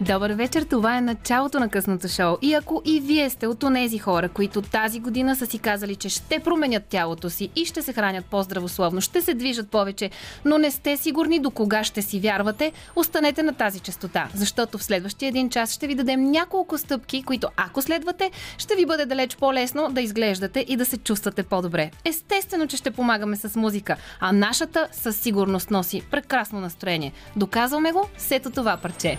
Добър вечер, това е началото на късното шоу. И ако и вие сте от онези хора, които тази година са си казали, че ще променят тялото си и ще се хранят по-здравословно, ще се движат повече, но не сте сигурни до кога ще си вярвате, останете на тази частота, защото в следващия един час ще ви дадем няколко стъпки, които ако следвате, ще ви бъде далеч по-лесно да изглеждате и да се чувствате по-добре. Естествено, че ще помагаме с музика, а нашата със сигурност носи прекрасно настроение. Доказваме го, сето това парче.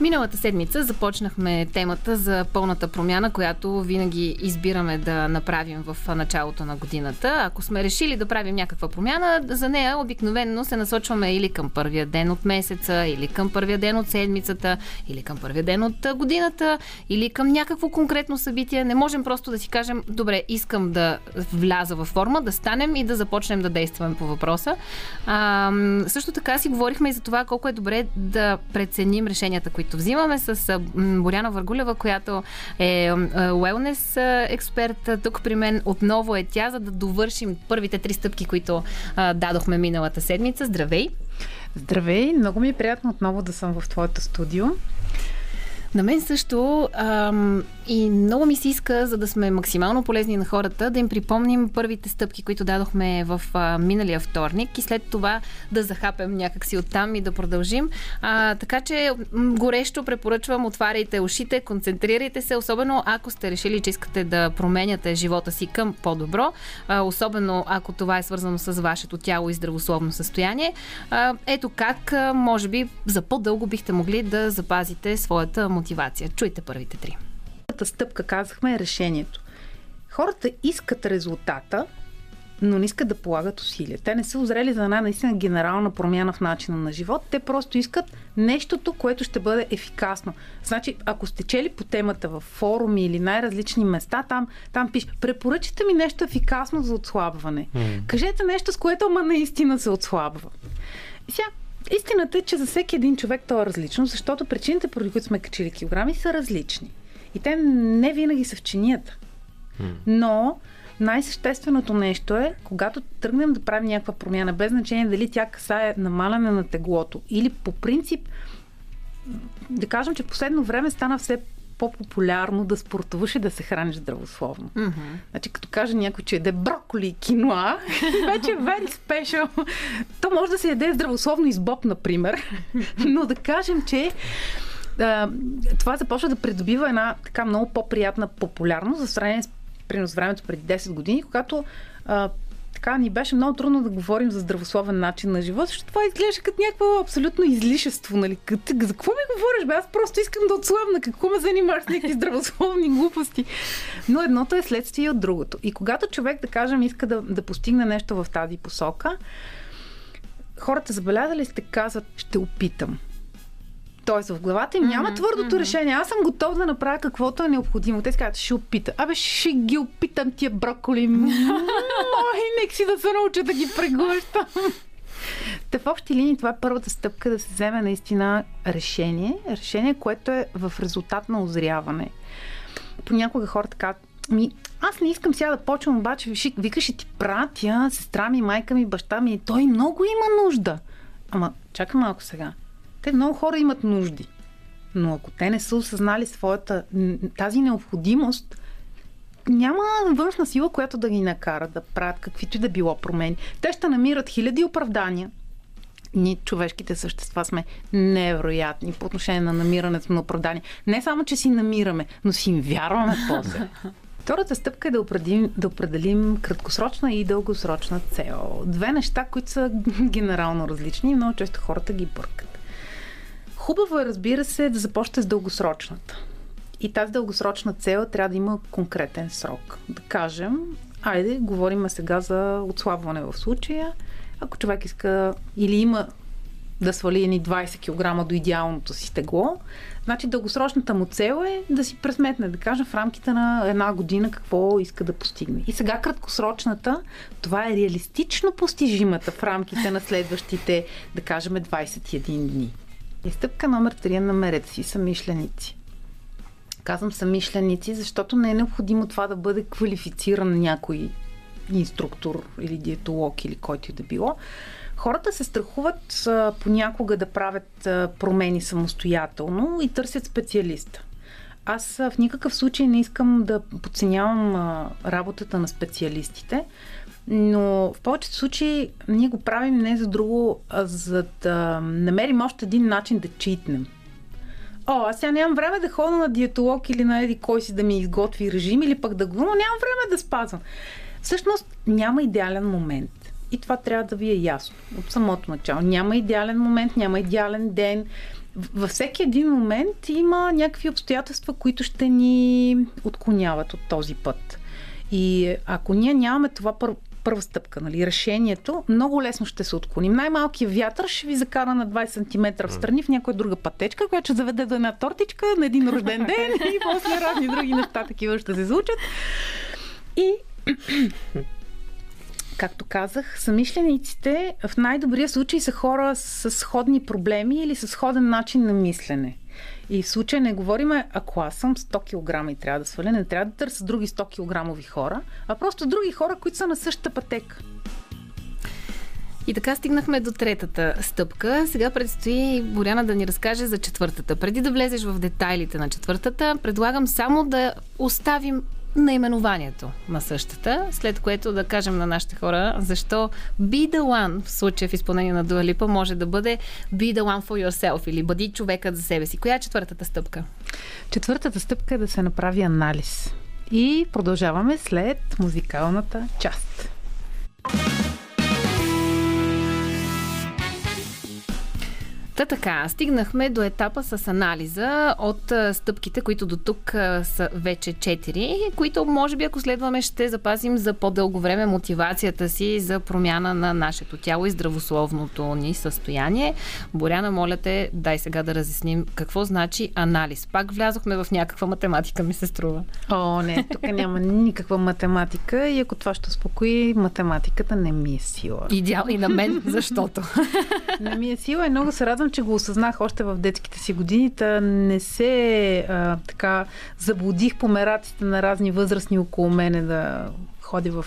Миналата седмица започнахме темата за пълната промяна, която винаги избираме да направим в началото на годината. Ако сме решили да правим някаква промяна, за нея обикновенно се насочваме или към първия ден от месеца, или към първия ден от седмицата, или към първия ден от годината, или към някакво конкретно събитие. Не можем просто да си кажем, добре, искам да вляза във форма, да станем и да започнем да действаме по въпроса. А, също така си говорихме и за това колко е добре да преценим решенията, които взимаме с Боряна Въргулева, която е уелнес експерт. Тук при мен отново е тя, за да довършим първите три стъпки, които дадохме миналата седмица. Здравей! Здравей! Много ми е приятно отново да съм в твоето студио. На мен също ам, и много ми се иска, за да сме максимално полезни на хората, да им припомним първите стъпки, които дадохме в а, миналия вторник и след това да захапем някакси оттам и да продължим. А, така че горещо препоръчвам, отваряйте ушите, концентрирайте се, особено ако сте решили, че искате да променяте живота си към по-добро, а, особено ако това е свързано с вашето тяло и здравословно състояние. А, ето как, а, може би, за по-дълго бихте могли да запазите своята мотивация. Чуйте първите три. Първата стъпка, казахме, е решението. Хората искат резултата, но не искат да полагат усилия. Те не са озрели за една наистина генерална промяна в начина на живот. Те просто искат нещото, което ще бъде ефикасно. Значи, ако сте чели по темата в форуми или най-различни места, там, там пише, препоръчате ми нещо ефикасно за отслабване. Mm. Кажете нещо, с което ама наистина се отслабва. И сега, Истината е, че за всеки един човек то е различно, защото причините, поради които сме качили килограми, са различни. И те не винаги са в чинията. Но най-същественото нещо е, когато тръгнем да правим някаква промяна, без значение дали тя касае намаляне на теглото или по принцип, да кажем, че последно време стана все по-популярно да спортуваш и да се храниш здравословно. Mm-hmm. Значи, като каже някой, че еде броколи и киноа, вече е very special. То може да се яде здравословно и с боб, например. Но да кажем, че а, това започва да придобива една така много по-приятна популярност за сравнение с принос времето преди 10 години, когато а, така ни беше много трудно да говорим за здравословен начин на живот, защото това изглежда като някакво абсолютно излишество. Нали? Като, за какво ми говориш? Бе? Аз просто искам да отслабна. Какво ме занимаваш с някакви здравословни глупости? Но едното е следствие от другото. И когато човек, да кажем, иска да, да постигне нещо в тази посока, хората забелязали сте казват, ще опитам. Тоест в главата им няма mm-hmm, твърдото mm-hmm. решение. Аз съм готов да направя каквото е необходимо. Те казват, ще опита. Абе, ще ги опитам тия броколи. Мой, нек си да се науча да ги преглъщам. Те в общи линии това е първата стъпка да се вземе наистина решение. Решение, което е в резултат на озряване. Понякога хората казват, ми, аз не искам сега да почвам, обаче, вика, ще ти пратя сестра ми, майка ми, баща ми. Той много има нужда. Ама, чакай малко сега. Те много хора имат нужди. Но ако те не са осъзнали своята тази необходимост, няма външна сила, която да ги накара да правят каквито и да било промени. Те ще намират хиляди оправдания. Ние, човешките същества, сме невероятни по отношение на намирането на оправдания. Не само, че си намираме, но си им вярваме после. Втората стъпка е да определим, да определим краткосрочна и дългосрочна цел. Две неща, които са генерално различни и много често хората ги бъркат. Хубаво е, разбира се, да започнете с дългосрочната. И тази дългосрочна цел трябва да има конкретен срок. Да кажем, айде, говорим сега за отслабване в случая. Ако човек иска или има да свали едни 20 кг до идеалното си тегло, значи дългосрочната му цел е да си пресметне, да кажем в рамките на една година какво иска да постигне. И сега краткосрочната, това е реалистично постижимата в рамките на следващите, да кажем, 21 дни. И стъпка номер три е намерете си самишленици. Казвам самишленици, защото не е необходимо това да бъде квалифициран някой инструктор или диетолог или който и да било. Хората се страхуват а, понякога да правят а, промени самостоятелно и търсят специалиста. Аз а, в никакъв случай не искам да подценявам работата на специалистите, но в повечето случаи ние го правим не за друго, а за да намерим още един начин да читнем. О, аз сега нямам време да ходя на диетолог или на еди кой си да ми изготви режим или пък да го, но нямам време да спазвам. Всъщност няма идеален момент. И това трябва да ви е ясно от самото начало. Няма идеален момент, няма идеален ден. Във всеки един момент има някакви обстоятелства, които ще ни отклоняват от този път. И ако ние нямаме това първа стъпка, нали, решението, много лесно ще се отклоним. Най-малкият вятър ще ви закара на 20 см в страни в някоя друга пътечка, която ще заведе до една тортичка на един рожден ден и после разни други неща такива ще се случат. И както казах, самишлениците в най-добрия случай са хора с сходни проблеми или с сходен начин на мислене. И в случая не говорим, ако аз съм 100 кг и трябва да сваля, не трябва да търся други 100 кг хора, а просто други хора, които са на същата пътека. И така стигнахме до третата стъпка. Сега предстои Боряна да ни разкаже за четвъртата. Преди да влезеш в детайлите на четвъртата, предлагам само да оставим наименованието на същата, след което да кажем на нашите хора защо Be the One в случая в изпълнение на Дуалипа може да бъде Be the One for yourself или Бъди човекът за себе си. Коя е четвъртата стъпка? Четвъртата стъпка е да се направи анализ. И продължаваме след музикалната част. Та така, стигнахме до етапа с анализа от стъпките, които до тук са вече четири, които може би ако следваме ще запазим за по-дълго време мотивацията си за промяна на нашето тяло и здравословното ни състояние. Боряна, моля те, дай сега да разясним какво значи анализ. Пак влязохме в някаква математика, ми се струва. О, не, тук няма никаква математика и ако това ще успокои, математиката не ми е сила. Идеал и на мен, защото. не ми е сила и много се радвам, че го осъзнах още в детските си години, та не се а, така заблудих по мераците на разни възрастни около мене да ходя в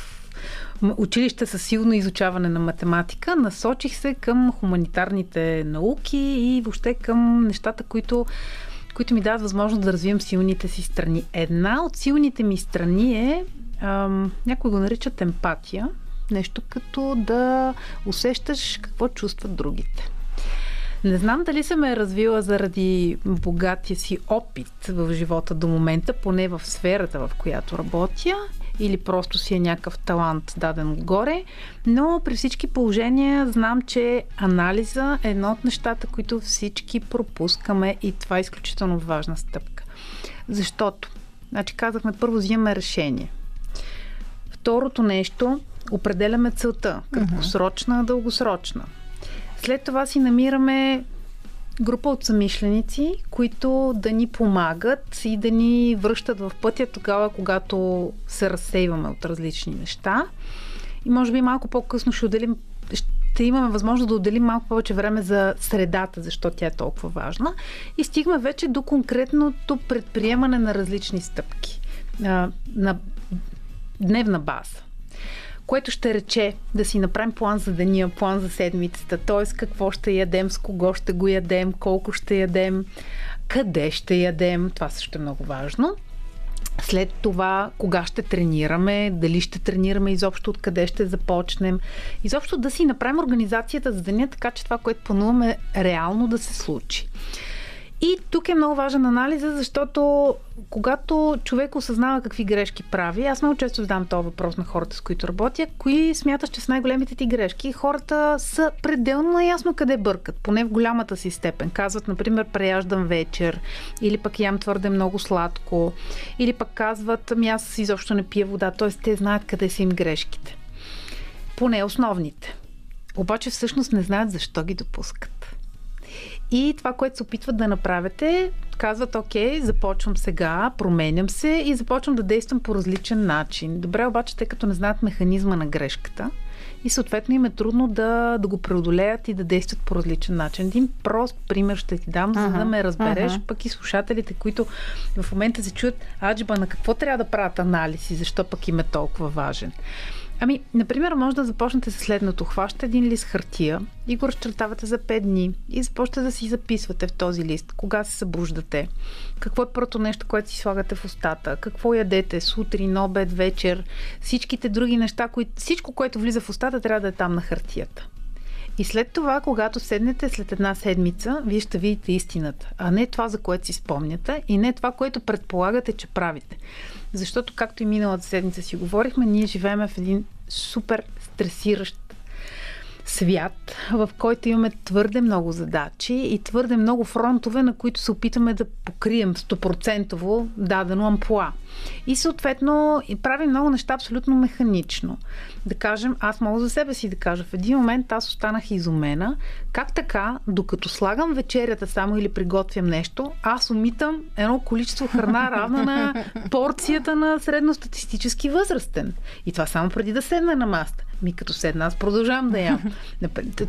училище с силно изучаване на математика. Насочих се към хуманитарните науки и въобще към нещата, които които ми дават възможност да развием силните си страни. Една от силните ми страни е, ам, някой го наричат емпатия, нещо като да усещаш какво чувстват другите. Не знам дали съм е развила заради богатия си опит в живота до момента, поне в сферата, в която работя, или просто си е някакъв талант даден отгоре, но при всички положения знам, че анализа е едно от нещата, които всички пропускаме и това е изключително важна стъпка. Защото, значи казахме, първо взимаме решение. Второто нещо, определяме целта. Краткосрочна, дългосрочна. След това си намираме група от самишленици, които да ни помагат и да ни връщат в пътя тогава, когато се разсейваме от различни неща. И може би малко по-късно ще отделим ще имаме възможност да отделим малко повече време за средата, защо тя е толкова важна. И стигаме вече до конкретното предприемане на различни стъпки на дневна база което ще рече да си направим план за деня, план за седмицата, т.е. какво ще ядем, с кого ще го ядем, колко ще ядем, къде ще ядем, това също е много важно. След това, кога ще тренираме, дали ще тренираме изобщо, откъде ще започнем. Изобщо да си направим организацията за деня, така че това, което плануваме, реално да се случи. И тук е много важен анализа, защото когато човек осъзнава какви грешки прави, аз много често задам този въпрос на хората, с които работя, кои смяташ, че са най-големите ти грешки? Хората са пределно наясно къде бъркат, поне в голямата си степен. Казват, например, преяждам вечер, или пък ям твърде много сладко, или пък казват, ами аз изобщо не пия вода, т.е. те знаят къде са им грешките. Поне основните. Обаче всъщност не знаят защо ги допускат. И това, което се опитват да направите, казват, окей, започвам сега, променям се и започвам да действам по различен начин. Добре, обаче, тъй като не знаят механизма на грешката и съответно им е трудно да, да го преодолеят и да действат по различен начин. Един прост пример ще ти дам, за да ме разбереш, uh-huh. пък и слушателите, които в момента се чуят, аджба, на какво трябва да правят анализ и защо пък им е толкова важен. Ами, например, може да започнете с следното. Хващате един лист хартия и го разчертавате за 5 дни и започвате да си записвате в този лист кога се събуждате, какво е първото нещо, което си слагате в устата, какво ядете сутрин, обед, вечер, всичките други неща, които, всичко, което влиза в устата, трябва да е там на хартията. И след това, когато седнете след една седмица, вие ще видите истината, а не това, за което си спомняте и не това, което предполагате, че правите. Защото, както и миналата седмица си говорихме, ние живеем в един супер стресиращ свят, в който имаме твърде много задачи и твърде много фронтове, на които се опитаме да покрием стопроцентово дадено ампуа. И съответно правим много неща абсолютно механично. Да кажем, аз мога за себе си да кажа, в един момент аз останах изумена, как така, докато слагам вечерята само или приготвям нещо, аз умитам едно количество храна равна на порцията на средностатистически възрастен. И това само преди да седна на маста. Ми като седна, аз продължавам да ям.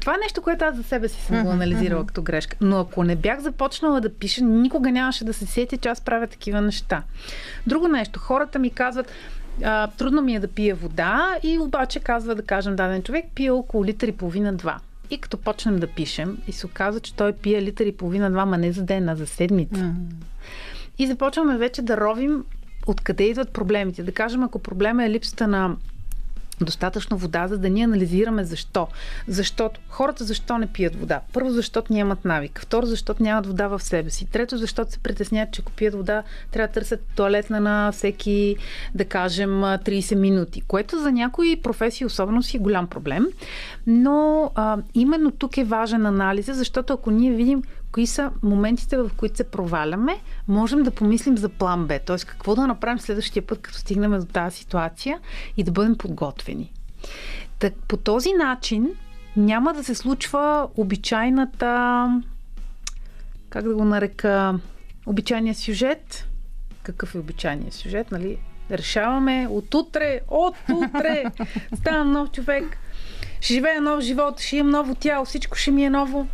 Това е нещо, което аз за себе си съм го анализирала като грешка. Но ако не бях започнала да пиша, никога нямаше да се сети, че аз правя такива неща. Друго нещо. Хората ми казват, а, трудно ми е да пия вода и обаче казва да кажем даден човек пие около литър и половина-два. И като почнем да пишем и се оказа, че той пие литър и половина-два, ма не за ден, а за седмица. Mm-hmm. И започваме вече да ровим откъде идват проблемите. Да кажем, ако проблема е липсата на достатъчно вода, за да ни анализираме защо. Защото хората защо не пият вода? Първо, защото нямат навик. Второ, защото нямат вода в себе си. Трето, защото се притесняват, че ако пият вода, трябва да търсят туалетна на всеки, да кажем, 30 минути. Което за някои професии особено си е голям проблем. Но а, именно тук е важен анализ, защото ако ние видим кои са моментите, в които се проваляме, можем да помислим за план Б. Т.е. какво да направим следващия път, като стигнем до тази ситуация и да бъдем подготвени. Так, по този начин няма да се случва обичайната, как да го нарека, обичайния сюжет. Какъв е обичайният сюжет, нали? Решаваме от утре, от утре ставам нов човек, ще живея нов живот, ще имам ново тяло, всичко ще ми е ново.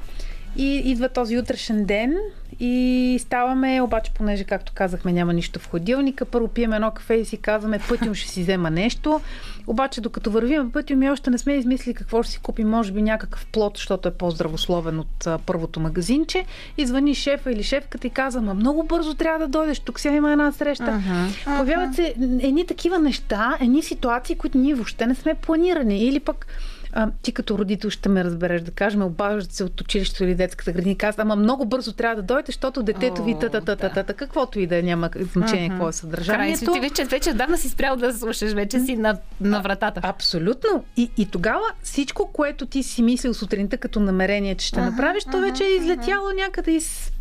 И идва този утрешен ден и ставаме, обаче, понеже, както казахме, няма нищо в ходилника, първо пием едно кафе и си казваме, пътим ще си взема нещо. Обаче, докато вървим пътим, ми още не сме измислили какво ще си купим, може би някакъв плод, защото е по-здравословен от а, първото магазинче. И звъни шефа или шефката и казва, ма много бързо трябва да дойдеш, тук сега има една среща. Uh-huh. Появяват се едни такива неща, едни ситуации, които ние въобще не сме планирани. Или пък а, ти като родител ще ме разбереш, да кажем, обаждат се от училището или детската градина казват, ама много бързо трябва да дойде, защото детето ви та та та та та каквото и да е, няма значение какво е съдържанието. Край, ти вече, вече давна си спрял да слушаш, вече си на, на вратата. А, абсолютно. И, и тогава всичко, което ти си мислил сутринта като намерение, че ще направиш, то вече е излетяло някъде из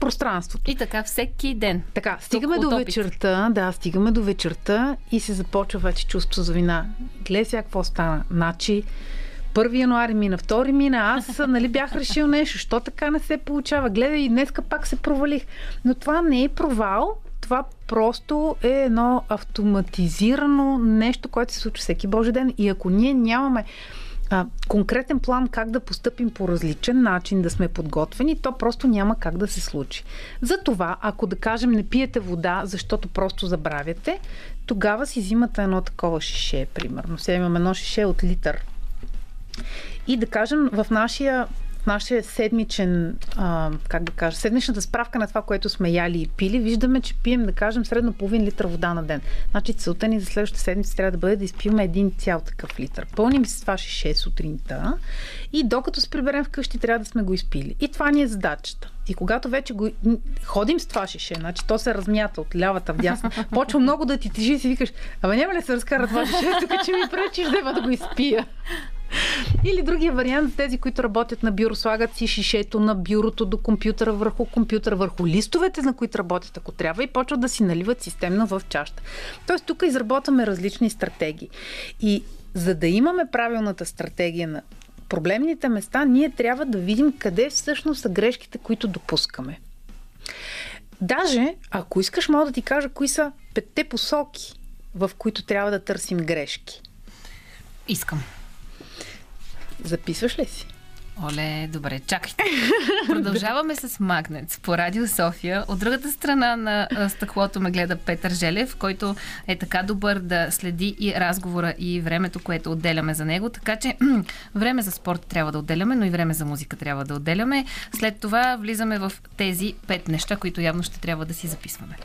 пространството. И така всеки ден. Така, стигаме до вечерта, да, стигаме до вечерта и се започва вече чувство за вина. Гледай сега какво стана. Значи, 1 януари мина, 2 мина, аз нали, бях решил нещо, що така не се получава. Гледай, и днеска пак се провалих. Но това не е провал, това просто е едно автоматизирано нещо, което се случва всеки Божи ден. И ако ние нямаме а, конкретен план как да постъпим по различен начин, да сме подготвени, то просто няма как да се случи. Затова, ако да кажем не пиете вода, защото просто забравяте, тогава си взимате едно такова шише, примерно. Сега имам едно шише от литър. И да кажем, в нашия нашия седмичен, а, как да кажа, седмичната справка на това, което сме яли и пили, виждаме, че пием, да кажем, средно половин литър вода на ден. Значи целта ни за следващата седмица трябва да бъде да изпиваме един цял такъв литър. Пълним се с това 6 сутринта и докато се приберем вкъщи, трябва да сме го изпили. И това ни е задачата. И когато вече го ходим с това шише, значи то се размята от лявата в дясна, почва много да ти тежи и си викаш, абе няма ли се разкара това шише, тук че ми пречиш да, да го изпия. Или другия вариант, тези, които работят на бюро, слагат си шишето на бюрото до компютъра, върху компютъра, върху листовете, на които работят, ако трябва, и почват да си наливат системно в чашата. Тоест, тук изработваме различни стратегии. И за да имаме правилната стратегия на проблемните места, ние трябва да видим къде всъщност са грешките, които допускаме. Даже, ако искаш, мога да ти кажа кои са петте посоки, в които трябва да търсим грешки. Искам. Записваш ли си? Оле, добре, чакайте. Продължаваме с Магнец по Радио София. От другата страна на стъклото ме гледа Петър Желев, който е така добър да следи и разговора и времето, което отделяме за него. Така че време за спорт трябва да отделяме, но и време за музика трябва да отделяме. След това влизаме в тези пет неща, които явно ще трябва да си записваме.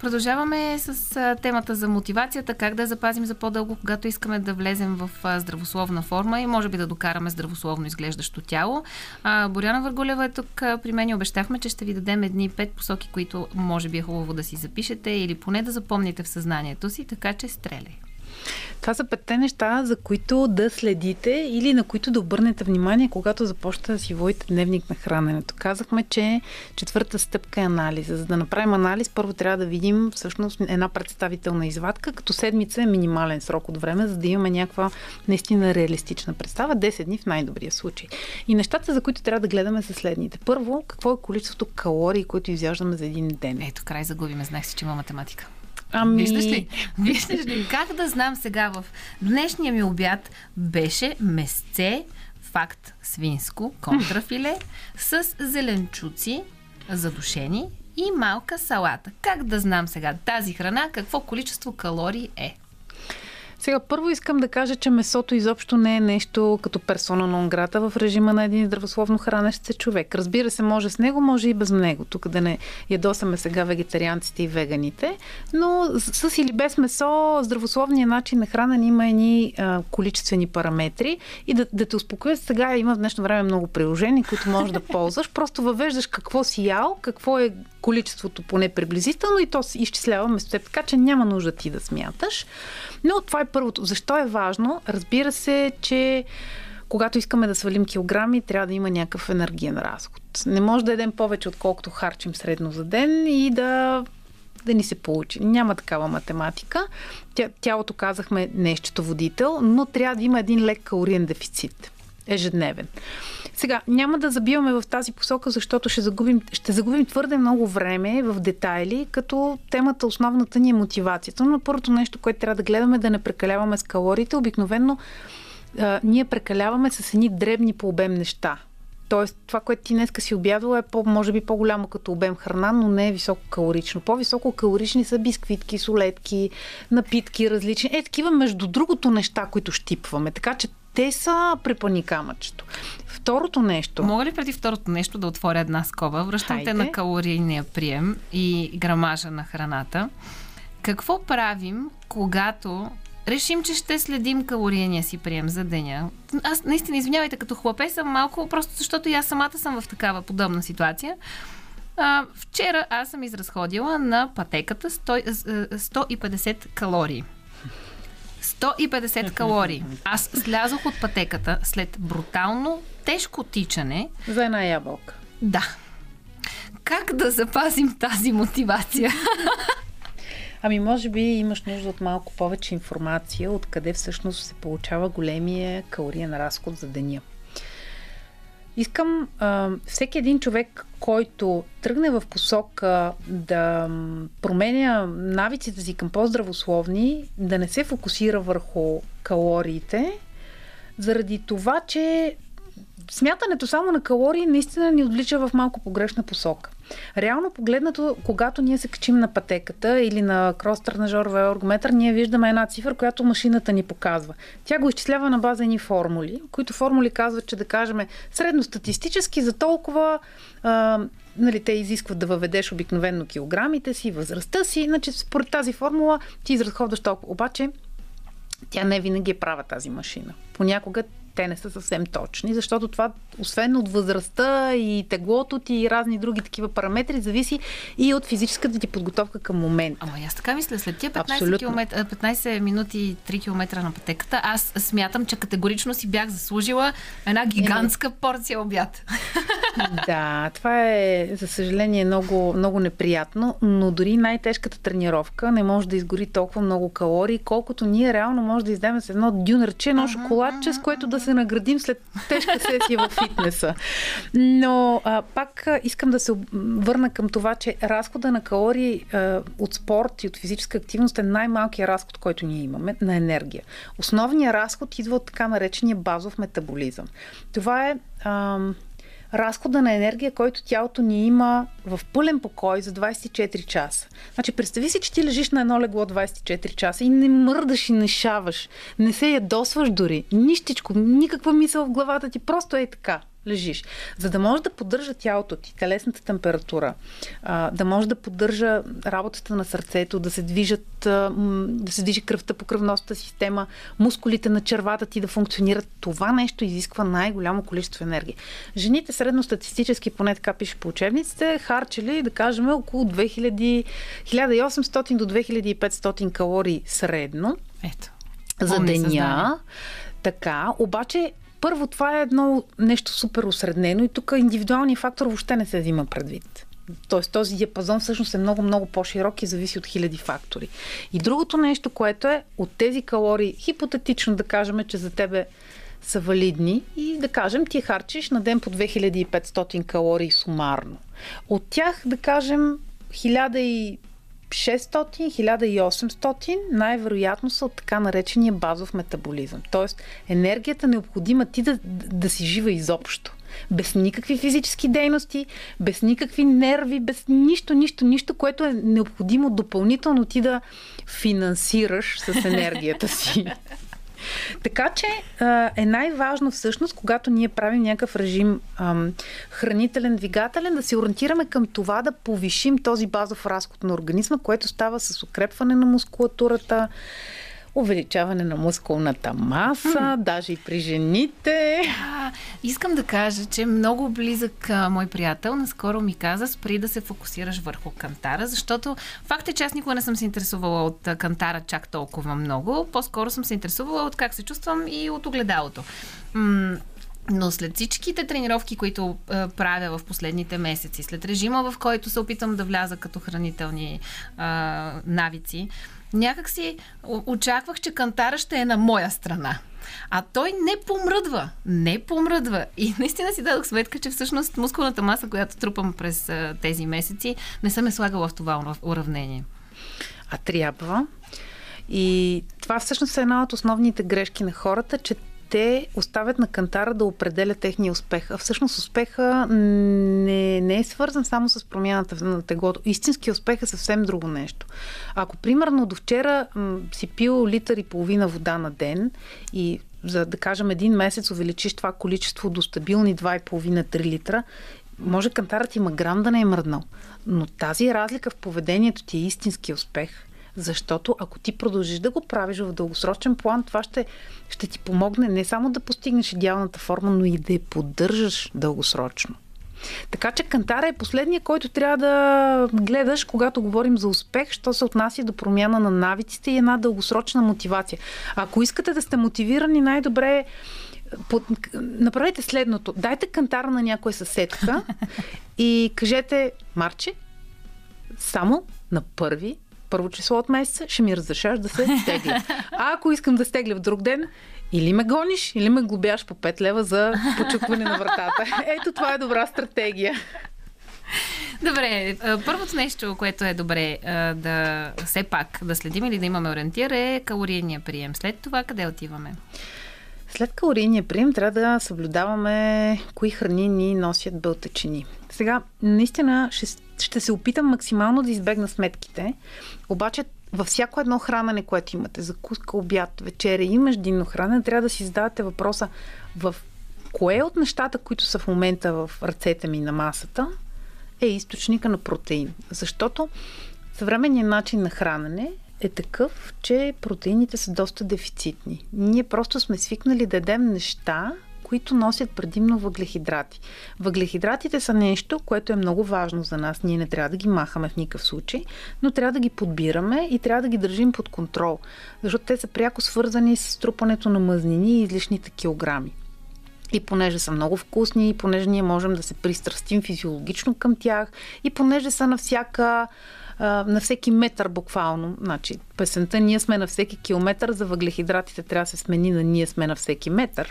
Продължаваме с темата за мотивацията, как да я запазим за по-дълго, когато искаме да влезем в здравословна форма и може би да докараме здравословно изглеждащо тяло. А, Боряна Върголева е тук при мен и обещахме, че ще ви дадем едни пет посоки, които може би е хубаво да си запишете или поне да запомните в съзнанието си, така че стреляй. Това са петте неща, за които да следите или на които да обърнете внимание, когато започнете да си водите дневник на храненето. Казахме, че четвърта стъпка е анализа. За да направим анализ, първо трябва да видим всъщност една представителна извадка, като седмица е минимален срок от време, за да имаме някаква наистина реалистична представа. 10 дни в най-добрия случай. И нещата, за които трябва да гледаме са следните. Първо, какво е количеството калории, които изяждаме за един ден? Ето, край загубиме. Знаех си, че има математика. Ами... Виждаш ли? Виждаш ли? Как да знам сега в днешния ми обяд беше месце, факт свинско, контрафиле, с зеленчуци задушени и малка салата. Как да знам сега тази храна, какво количество калории е? Сега, първо искам да кажа, че месото изобщо не е нещо като персона на онграта в режима на един здравословно хранещ се човек. Разбира се, може с него, може и без него. Тук да не ядосаме сега вегетарианците и веганите, но с или без месо, здравословният начин на хранене има едни а, количествени параметри и да, да те успокоя, сега има в днешно време много приложения, които можеш да ползваш. Просто въвеждаш какво си ял, какво е количеството поне приблизително и то изчислява место. Така че няма нужда ти да смяташ. Но това е първото. Защо е важно? Разбира се, че когато искаме да свалим килограми, трябва да има някакъв енергиен разход. Не може да едем повече, отколкото харчим средно за ден и да да ни се получи. Няма такава математика. Тя, тялото, казахме, не е счетоводител, но трябва да има един лек калориен дефицит. Ежедневен. Сега, няма да забиваме в тази посока, защото ще загубим, ще загубим твърде много време в детайли, като темата, основната ни е мотивацията. Но първото нещо, което трябва да гледаме, е да не прекаляваме с калориите. Обикновено а, ние прекаляваме с едни дребни по обем неща. Тоест, това, което ти днеска си обядвала е по, може би по-голямо като обем храна, но не е високо калорично. По-високо калорични са бисквитки, солетки, напитки различни. Е, такива между другото неща, които щипваме. Така че те са препани камъчето. Второто нещо. Мога ли преди второто нещо да отворя една скоба? Връщам Хайде. те на калорийния прием и грамажа на храната. Какво правим, когато решим, че ще следим калорийния си прием за деня? Аз наистина, извинявайте, като хлапе съм малко, просто защото и аз самата съм в такава подобна ситуация. А, вчера аз съм изразходила на пътеката 100, 150 калории. 150 калории. Аз слязох от пътеката след брутално, тежко тичане. За една ябълка. Да. Как да запазим тази мотивация? Ами, може би имаш нужда от малко повече информация, откъде всъщност се получава големия калориен разход за деня. Искам а, всеки един човек, който тръгне в посока да променя навиците си към по-здравословни, да не се фокусира върху калориите, заради това, че смятането само на калории наистина ни отвлича в малко погрешна посока. Реално погледнато, когато ние се качим на пътеката или на крос-тренажеровия аргометър, ние виждаме една цифра, която машината ни показва. Тя го изчислява на база ни формули, които формули казват, че да кажем средностатистически за толкова а, нали, те изискват да въведеш обикновенно килограмите си, възрастта си, значи според тази формула ти изразходваш толкова. Обаче тя не винаги е права тази машина. Понякога те не са съвсем точни, защото това, освен от възрастта и теглото ти и разни други такива параметри, зависи и от физическата ти подготовка към момента. Ама аз така мисля, след тия 15, км, 15 минути 3 км на пътеката, аз смятам, че категорично си бях заслужила една гигантска порция обяд. Да, това е, за съжаление, много, много неприятно, но дори най-тежката тренировка не може да изгори толкова много калории, колкото ние реално може да издадем с едно дюнерче, едно шоколадче, с което да се наградим след тежка сесия в фитнеса. Но а, пак искам да се върна към това, че разхода на калории а, от спорт и от физическа активност е най-малкият разход, който ние имаме на енергия. Основният разход идва от така наречения базов метаболизъм. Това е а, разхода на енергия, който тялото ни има в пълен покой за 24 часа. Значи, представи си, че ти лежиш на едно легло 24 часа и не мърдаш и не шаваш, не се ядосваш дори, нищичко, никаква мисъл в главата ти, просто е така лежиш. За да може да поддържа тялото ти, телесната температура, да може да поддържа работата на сърцето, да се движат, да се движи кръвта по кръвностната система, мускулите на червата ти да функционират, това нещо изисква най-голямо количество енергия. Жените средностатистически, поне така пише по учебниците, харчили, да кажем, около 2000, 1800 до 2500 калории средно. Ето. За деня. Така, обаче първо, това е едно нещо супер осреднено и тук индивидуалният фактор въобще не се взима предвид. Тоест този диапазон всъщност е много, много по-широк и зависи от хиляди фактори. И другото нещо, което е от тези калории, хипотетично да кажем, че за тебе са валидни и да кажем ти харчиш на ден по 2500 калории сумарно. От тях да кажем 600-1800 най-вероятно са от така наречения базов метаболизъм. Тоест енергията необходима ти да, да си жива изобщо. Без никакви физически дейности, без никакви нерви, без нищо, нищо, нищо, което е необходимо допълнително ти да финансираш с енергията си. Така че е най-важно всъщност, когато ние правим някакъв режим хранителен, двигателен, да се ориентираме към това да повишим този базов разход на организма, което става с укрепване на мускулатурата, увеличаване на мускулната маса, mm. даже и при жените. А, искам да кажа, че много близък а, мой приятел наскоро ми каза, спри да се фокусираш върху кантара, защото факт е, че аз никога не съм се интересувала от а, кантара чак толкова много. По-скоро съм се интересувала от как се чувствам и от огледалото. М- но след всичките тренировки, които а, правя в последните месеци, след режима, в който се опитам да вляза като хранителни а, навици, някак си очаквах, че кантара ще е на моя страна. А той не помръдва. Не помръдва. И наистина си дадох сметка, че всъщност мускулната маса, която трупам през тези месеци, не съм е слагала в това уравнение. А трябва. И това всъщност е една от основните грешки на хората, че те оставят на кантара да определя техния успех. А всъщност успеха не, не е свързан само с промяната на теглото. Истински успех е съвсем друго нещо. Ако, примерно, до вчера м- си пил литър и половина вода на ден и за да кажем един месец увеличиш това количество до стабилни 2,5-3 литра, може кантарът има грам да не е мръднал. Но тази разлика в поведението ти е истински успех – защото ако ти продължиш да го правиш в дългосрочен план, това ще, ще ти помогне не само да постигнеш идеалната форма, но и да я поддържаш дългосрочно. Така че кантара е последния, който трябва да гледаш, когато говорим за успех, що се отнася до промяна на навиците и една дългосрочна мотивация. Ако искате да сте мотивирани, най-добре е под... направете следното. Дайте кантара на някоя съседка и кажете, Марче, само на първи първо число от месеца, ще ми разрешаш да се стегля. А ако искам да стегля в друг ден, или ме гониш, или ме глобяш по 5 лева за почукване на вратата. Ето това е добра стратегия. Добре, първото нещо, което е добре да все пак да следим или да имаме ориентир е калорийния прием. След това къде отиваме? След калорийния прием трябва да съблюдаваме кои храни ни носят бълтачини. Сега, наистина ще, ще се опитам максимално да избегна сметките, обаче във всяко едно хранене, което имате, закуска, обяд, вечеря и междинно хранене, трябва да си задавате въпроса в кое от нещата, които са в момента в ръцете ми на масата, е източника на протеин. Защото съвременният начин на хранене е такъв, че протеините са доста дефицитни. Ние просто сме свикнали да едем неща, които носят предимно въглехидрати. Въглехидратите са нещо, което е много важно за нас. Ние не трябва да ги махаме в никакъв случай, но трябва да ги подбираме и трябва да ги държим под контрол, защото те са пряко свързани с трупането на мъзнини и излишните килограми. И понеже са много вкусни, и понеже ние можем да се пристрастим физиологично към тях, и понеже са на всяка на всеки метър буквално. Значи, песента Ние сме на всеки километър, за въглехидратите трябва да се смени на Ние сме на всеки метър.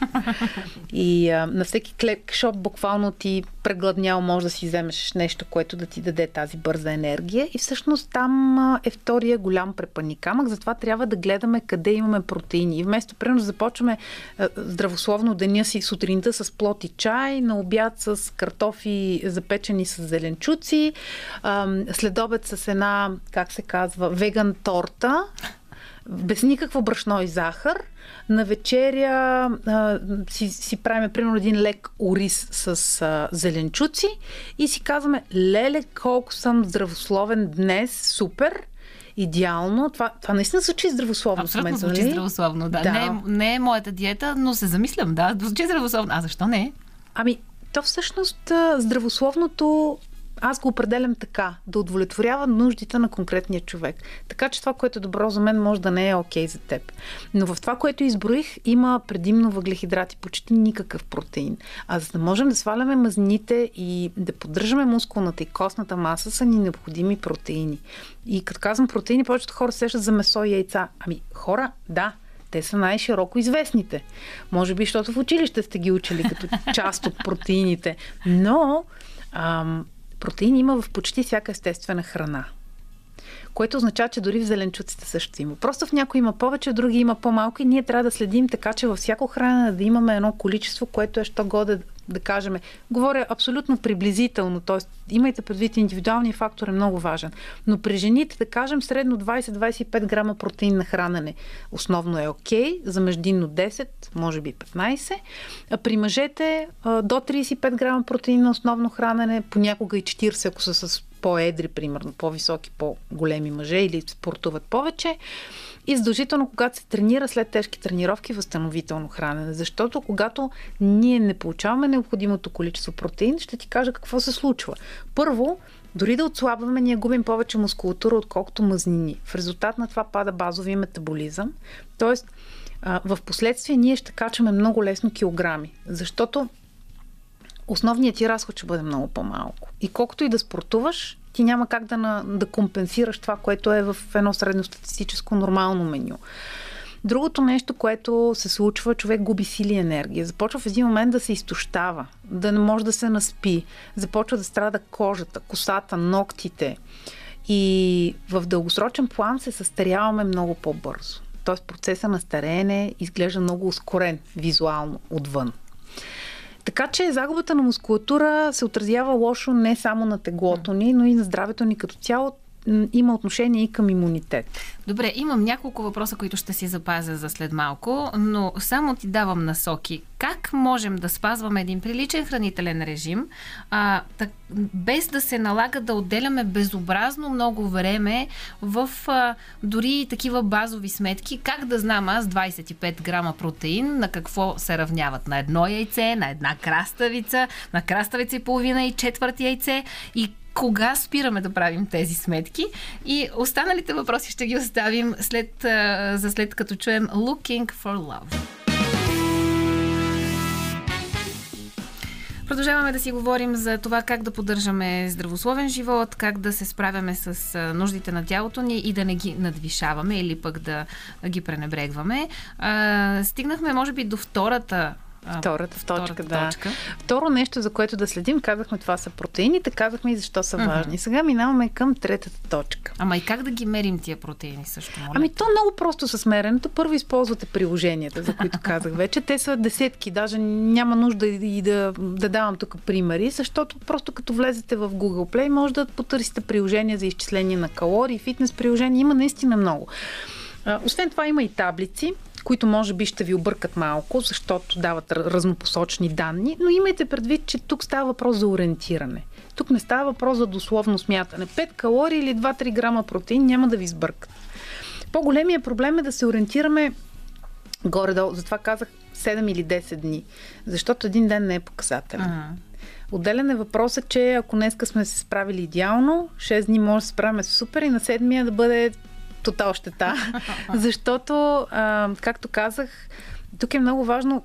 И а, на всеки клекшоп буквално ти прегладнял може да си вземеш нещо, което да ти даде тази бърза енергия. И всъщност там е втория голям препани камък, затова трябва да гледаме къде имаме протеини. И вместо, примерно, започваме здравословно деня си сутринта с плод и чай, на обяд с картофи запечени с зеленчуци, след обед с една, как се казва, веган торта, без никакво брашно и захар. На вечеря а, си, си правим примерно един лек ориз с а, зеленчуци и си казваме, леле, колко съм здравословен днес, супер идеално. Това, това наистина звучи здравословно. Абсолютно в звучи нали? здравословно, да. да. Не, е, не е моята диета, но се замислям, да. Звучи здравословно. А защо не? Ами, то всъщност здравословното аз го определям така, да удовлетворява нуждите на конкретния човек. Така че това, което е добро за мен, може да не е окей okay за теб. Но в това, което изброих, има предимно въглехидрати, почти никакъв протеин. А за да можем да сваляме мазнините и да поддържаме мускулната и костната маса, са ни необходими протеини. И като казвам протеини, повечето хора сещат за месо и яйца. Ами, хора, да, те са най-широко известните. Може би, защото в училище сте ги учили като част от протеините. Но ам, Протеин има в почти всяка естествена храна. Което означава, че дори в зеленчуците също има. Просто в някои има повече, в други има по-малко и ние трябва да следим така, че във всяко храна да имаме едно количество, което е що годе да кажем, говоря абсолютно приблизително, т.е. имайте предвид, индивидуалният фактор е много важен. Но при жените, да кажем, средно 20-25 грама протеин на хранене основно е окей, за междинно 10, може би 15. А при мъжете до 35 грама протеин на основно хранене, понякога и 40, ако са с по-едри, примерно, по-високи, по-големи мъже или спортуват повече. И задължително, когато се тренира след тежки тренировки, възстановително хранене. Защото когато ние не получаваме необходимото количество протеин, ще ти кажа какво се случва. Първо, дори да отслабваме, ние губим повече мускулатура, отколкото мазнини. В резултат на това пада базовия метаболизъм. Тоест, в последствие ние ще качваме много лесно килограми, защото основният ти разход ще бъде много по-малко. И колкото и да спортуваш, ти няма как да, на, да компенсираш това, което е в едно средностатистическо нормално меню. Другото нещо, което се случва, човек губи сили и енергия. Започва в един момент да се изтощава, да не може да се наспи, започва да страда кожата, косата, ногтите. И в дългосрочен план се състаряваме много по-бързо. Тоест процеса на стареене изглежда много ускорен визуално отвън. Така че загубата на мускулатура се отразява лошо не само на теглото ни, но и на здравето ни като цяло има отношение и към имунитет. Добре, имам няколко въпроса, които ще си запазя за след малко, но само ти давам насоки. Как можем да спазваме един приличен хранителен режим, а, так, без да се налага да отделяме безобразно много време в а, дори такива базови сметки? Как да знам аз 25 грама протеин на какво се равняват? На едно яйце, на една краставица, на краставица и половина и четвърт яйце и кога спираме да правим тези сметки. И останалите въпроси ще ги оставим след, за след като чуем Looking for Love. Продължаваме да си говорим за това как да поддържаме здравословен живот, как да се справяме с нуждите на тялото ни и да не ги надвишаваме или пък да ги пренебрегваме. стигнахме, може би, до втората Втората, втората точка, да. Точка. Второ нещо, за което да следим, казахме това са протеините, казахме и защо са важни. Uh-huh. Сега минаваме към третата точка. Ама и как да ги мерим тия протеини също? Моля? Ами то много просто с меренето. Първо използвате приложенията, за които казах вече. Те са десетки, даже няма нужда и да, да давам тук примери, защото просто като влезете в Google Play, може да потърсите приложения за изчисление на калории, фитнес приложения. Има наистина много. Освен това има и таблици, които може би ще ви объркат малко, защото дават разнопосочни данни, но имайте предвид, че тук става въпрос за ориентиране. Тук не става въпрос за дословно смятане. 5 калории или 2-3 грама протеин няма да ви сбъркат. По-големия проблем е да се ориентираме горе-долу. Затова казах 7 или 10 дни. Защото един ден не е показателен. Ага. Отделен е въпросът, че ако днеска сме се справили идеално, 6 дни може да се справим супер и на седмия да бъде тотал щета. Защото, както казах, тук е много важно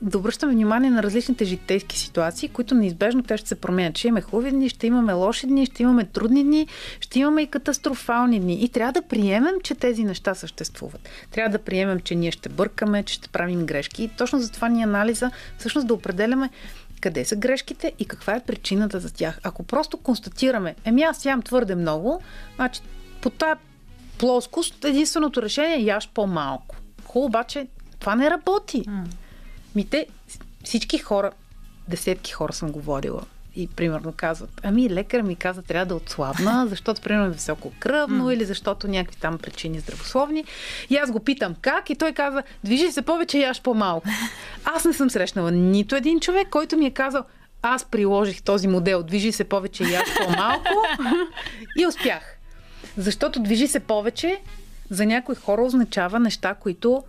да обръщаме внимание на различните житейски ситуации, които неизбежно те ще се променят. Ще имаме хубави дни, ще имаме лоши дни, ще имаме трудни дни, ще имаме и катастрофални дни. И трябва да приемем, че тези неща съществуват. Трябва да приемем, че ние ще бъркаме, че ще правим грешки. И точно за това ни анализа всъщност да определяме къде са грешките и каква е причината за тях. Ако просто констатираме, еми аз ям твърде много, значи по тази плоскост единственото решение е яш по-малко. Хубаво, обаче това не работи. Mm. Ми те, всички хора, десетки хора съм говорила, и примерно казват, ами лекар ми каза, трябва да отслабна, защото примерно е високо кръвно mm. или защото някакви там причини здравословни. И аз го питам как и той казва, движи се повече и яш по-малко. Аз не съм срещнала нито един човек, който ми е казал, аз приложих този модел, движи се повече яш по-малко и успях. Защото движи се повече за някои хора означава неща, които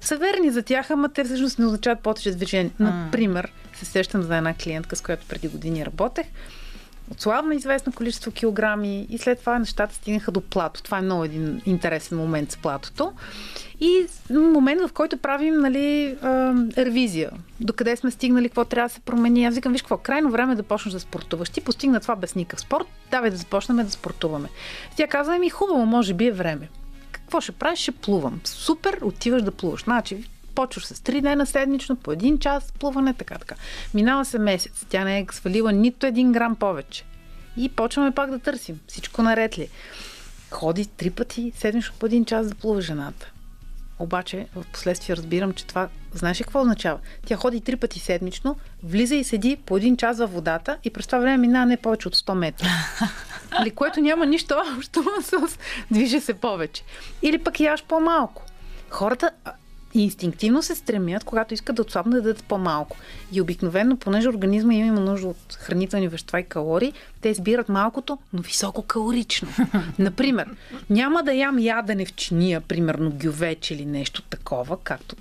са верни за тях, ама те всъщност не означават повече движение. Например, се сещам за една клиентка, с която преди години работех. Отслабна известно количество килограми и след това нещата стигнаха до плато. Това е много един интересен момент с платото. И момент, в който правим нали, ревизия. Докъде сме стигнали, какво трябва да се промени. Аз викам, виж какво, крайно време е да почнеш да спортуваш. Ти постигна това без никакъв спорт, давай да започнем да спортуваме. Тя казва ми, хубаво, може би е време. Какво ще правиш? Ще плувам. Супер, отиваш да плуваш. Значи, почваш с 3 дена седмично, по един час плуване, така, така. Минава се месец, тя не е свалила нито един грам повече. И почваме пак да търсим. Всичко наред ли? Ходи три пъти седмично по един час да плува жената. Обаче, в последствие разбирам, че това, знаеш ли какво означава? Тя ходи три пъти седмично, влиза и седи по един час във водата и през това време минава не повече от 100 метра. Или нали, което няма нищо общо с движи се повече. Или пък яш по-малко. Хората инстинктивно се стремят, когато искат да отслабнат, да дадат по-малко. И обикновено, понеже организма им има нужда от хранителни вещества и калории, те избират малкото, но високо калорично. Например, няма да ям ядене в чиния, примерно гювеч или нещо такова, както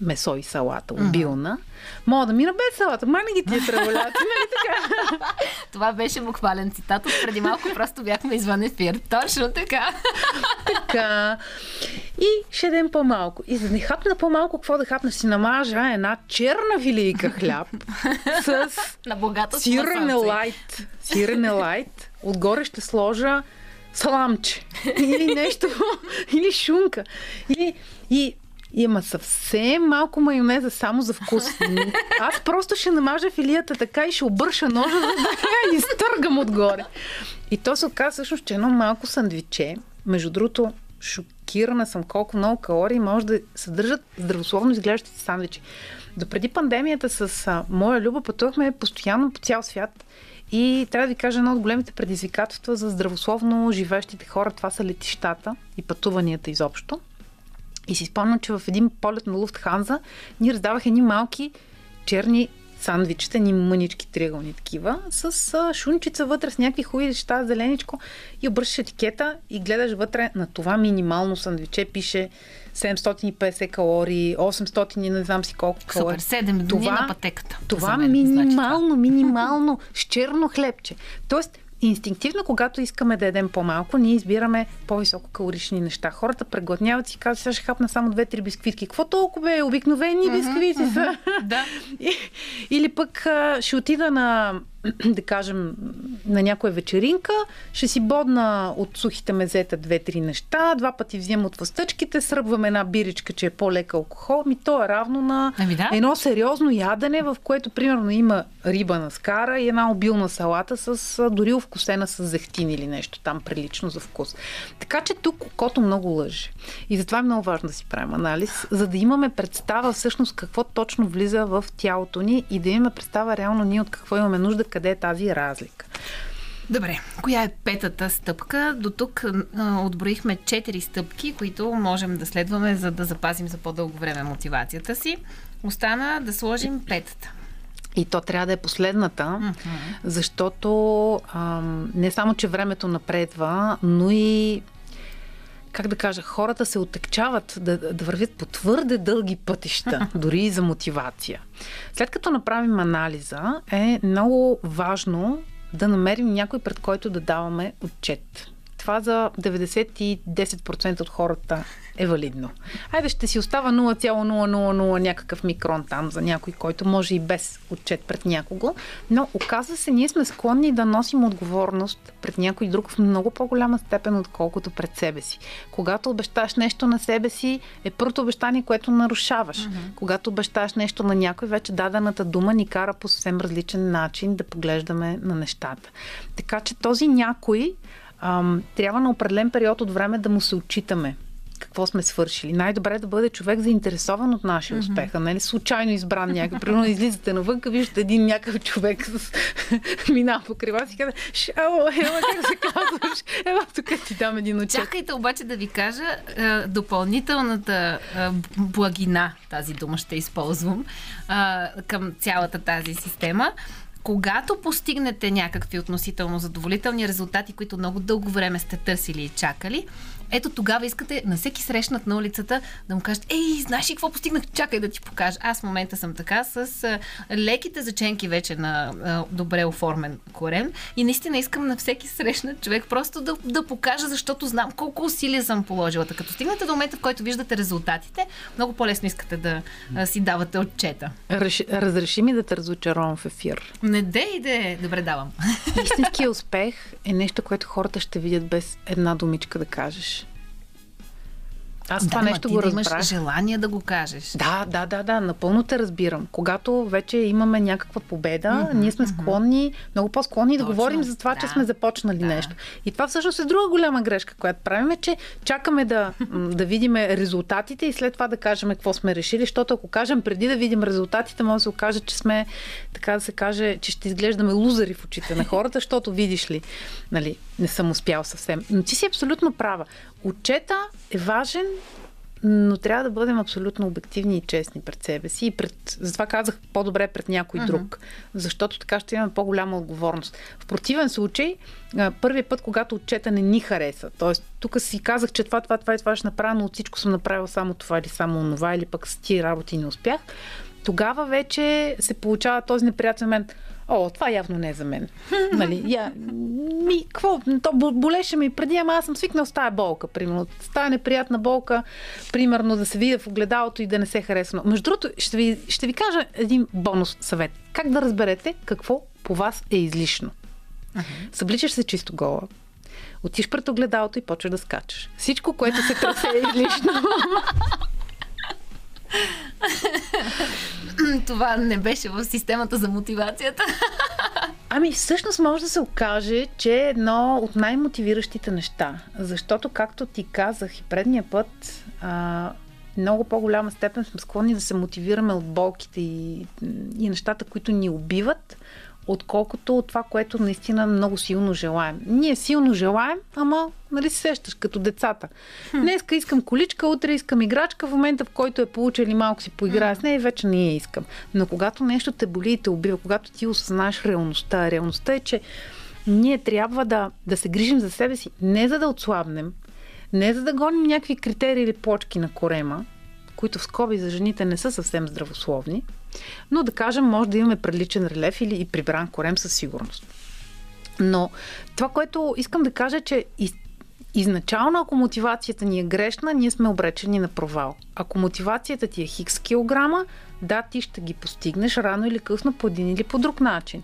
месо и салата, обилна. Мога да мина без салата. Мани ги тия треволяци, нали така? Това беше буквален цитат. От преди малко просто бяхме извън ефир. Точно така. така. И ще дадем по-малко. И за да не хапна по-малко, какво да хапна? Си намажа една черна филийка хляб с На богато сирене лайт. Сирене лайт. Отгоре ще сложа саламче. Или нещо. или шунка. Или... И има съвсем малко майонеза само за вкус. Аз просто ще намажа филията така и ще обърша ножа, за да я изтъргам отгоре. И то се оказа всъщност, че едно малко сандвиче, между другото, шокирана съм колко много калории може да съдържат здравословно изглеждащите сандвичи. До преди пандемията с а, моя Люба пътувахме постоянно по цял свят и трябва да ви кажа, едно от големите предизвикателства за здравословно живеещите хора, това са летищата и пътуванията изобщо. И си спомням, че в един полет на Луфтханза ние раздавах едни малки черни сандвичета, ни мънички триъгълни такива, с а, шунчица вътре, с някакви хубави неща, зеленичко и обръщаш етикета и гледаш вътре на това минимално сандвиче, пише 750 калории, 800 и не знам си колко калории. Супер, 7 дни това, на пътеката. Това мен, минимално, значи това. минимално, с черно хлебче. Тоест, инстинктивно, когато искаме да едем по-малко, ние избираме по-високо калорични неща. Хората преглътняват и казват, сега ще хапна само две-три бисквитки. Какво толкова е? Обикновени бисквити uh-huh, са. Uh-huh. да. Или пък ще отида на да кажем, на някоя вечеринка, ще си бодна от сухите мезета две-три неща, два пъти взимам от въстъчките, сръбвам една биричка, че е по-лека алкохол, ми то е равно на ами да. едно сериозно ядене, в което примерно има риба на скара и една обилна салата с дори вкусена с зехтин или нещо там прилично за вкус. Така че тук окото много лъже. И затова е много важно да си правим анализ, за да имаме представа всъщност какво точно влиза в тялото ни и да имаме представа реално ние от какво имаме нужда, къде е тази разлика. Добре, коя е петата стъпка? До тук отброихме четири стъпки, които можем да следваме, за да запазим за по-дълго време мотивацията си. Остана да сложим петата. И то трябва да е последната, mm-hmm. защото ам, не само, че времето напредва, но и как да кажа, хората се отекчават да, да вървят по твърде дълги пътища, дори и за мотивация. След като направим анализа, е много важно да намерим някой, пред който да даваме отчет. това за 90% от хората е валидно. Айде ще си остава 0,000 някакъв микрон там за някой, който може и без отчет пред някого, но оказва се, ние сме склонни да носим отговорност пред някой друг в много по-голяма степен, отколкото пред себе си. Когато обещаш нещо на себе си, е първото обещание, което нарушаваш. Mm-hmm. Когато обещаш нещо на някой, вече дадената дума ни кара по съвсем различен начин да поглеждаме на нещата. Така че този някой ам, трябва на определен период от време да му се отчитаме какво сме свършили. Най-добре е да бъде човек заинтересован от нашия успех, mm-hmm. а не случайно избран някакъв. Примерно излизате навън, виждате един някакъв човек с мина по крива си казва, ела, ела, как се казваш? Ела, тук ти дам един отчет. Чакайте обаче да ви кажа допълнителната благина, тази дума ще използвам, към цялата тази система когато постигнете някакви относително задоволителни резултати, които много дълго време сте търсили и чакали, ето тогава искате на всеки срещнат на улицата да му кажете, ей, знаеш ли какво постигнах? Чакай да ти покажа. Аз в момента съм така с леките заченки вече на добре оформен корем и наистина искам на всеки срещнат човек просто да, да покажа, защото знам колко усилия съм положила. Като стигнете до момента, в който виждате резултатите, много по-лесно искате да си давате отчета. Реш, разреши ми да те разочаровам в ефир. Не де и де. Добре, давам. Истинският успех е нещо, което хората ще видят без една думичка да кажеш. Аз да, това нещо го да разбрах. имаш желание да го кажеш. Да, да, да, да, напълно те разбирам. Когато вече имаме някаква победа, mm-hmm, ние сме склонни, mm-hmm. много по-склонни Точно, да говорим за това, да. че сме започнали да. нещо. И това всъщност е друга голяма грешка, която правим, е, че чакаме да, да видим резултатите и след това да кажем какво сме решили, защото ако кажем преди да видим резултатите, може да се окаже, че сме, така да се каже, че ще изглеждаме лузари в очите на хората, защото видиш ли, нали, не съм успял съвсем. Но ти си абсолютно права. Отчета е важен, но трябва да бъдем абсолютно обективни и честни пред себе си. И пред, затова казах по-добре пред някой uh-huh. друг. Защото така ще имаме по-голяма отговорност. В противен случай, първият път, когато отчета не ни хареса, т.е. тук си казах, че това, това, това и това ще направя, но от всичко съм направил само това или само онова, или пък с тия работи не успях, тогава вече се получава този неприятен момент – О, това явно не е за мен. нали, я, ми, какво? То болеше ми преди, ама аз съм свикнал с тая болка, примерно. С тая неприятна болка, примерно да се видя в огледалото и да не се харесва. Между другото, ще ви, ще ви кажа един бонус съвет. Как да разберете какво по вас е излишно? Uh-huh. Събличаш се чисто гола, отиш пред огледалото и почваш да скачаш. Всичко, което се търси е излишно. Това не беше в системата за мотивацията. Ами всъщност може да се окаже, че е едно от най-мотивиращите неща. Защото, както ти казах и предния път, а, много по-голяма степен сме склонни да се мотивираме от болките и, и нещата, които ни убиват, отколкото от това, което наистина много силно желаем. Ние силно желаем, ама, нали се сещаш, като децата. Хм. Днеска искам количка, утре искам играчка, в момента в който е получа или малко си поиграе с нея, вече не я искам. Но когато нещо те боли и те убива, когато ти осъзнаеш реалността, реалността е, че ние трябва да, да се грижим за себе си, не за да отслабнем, не за да гоним някакви критерии или почки на корема, които в скоби за жените не са съвсем здравословни, но да кажем, може да имаме приличен релеф или и прибран корем със сигурност. Но това, което искам да кажа, е, че из, изначално, ако мотивацията ни е грешна, ние сме обречени на провал. Ако мотивацията ти е хикс килограма, да, ти ще ги постигнеш рано или късно по един или по друг начин.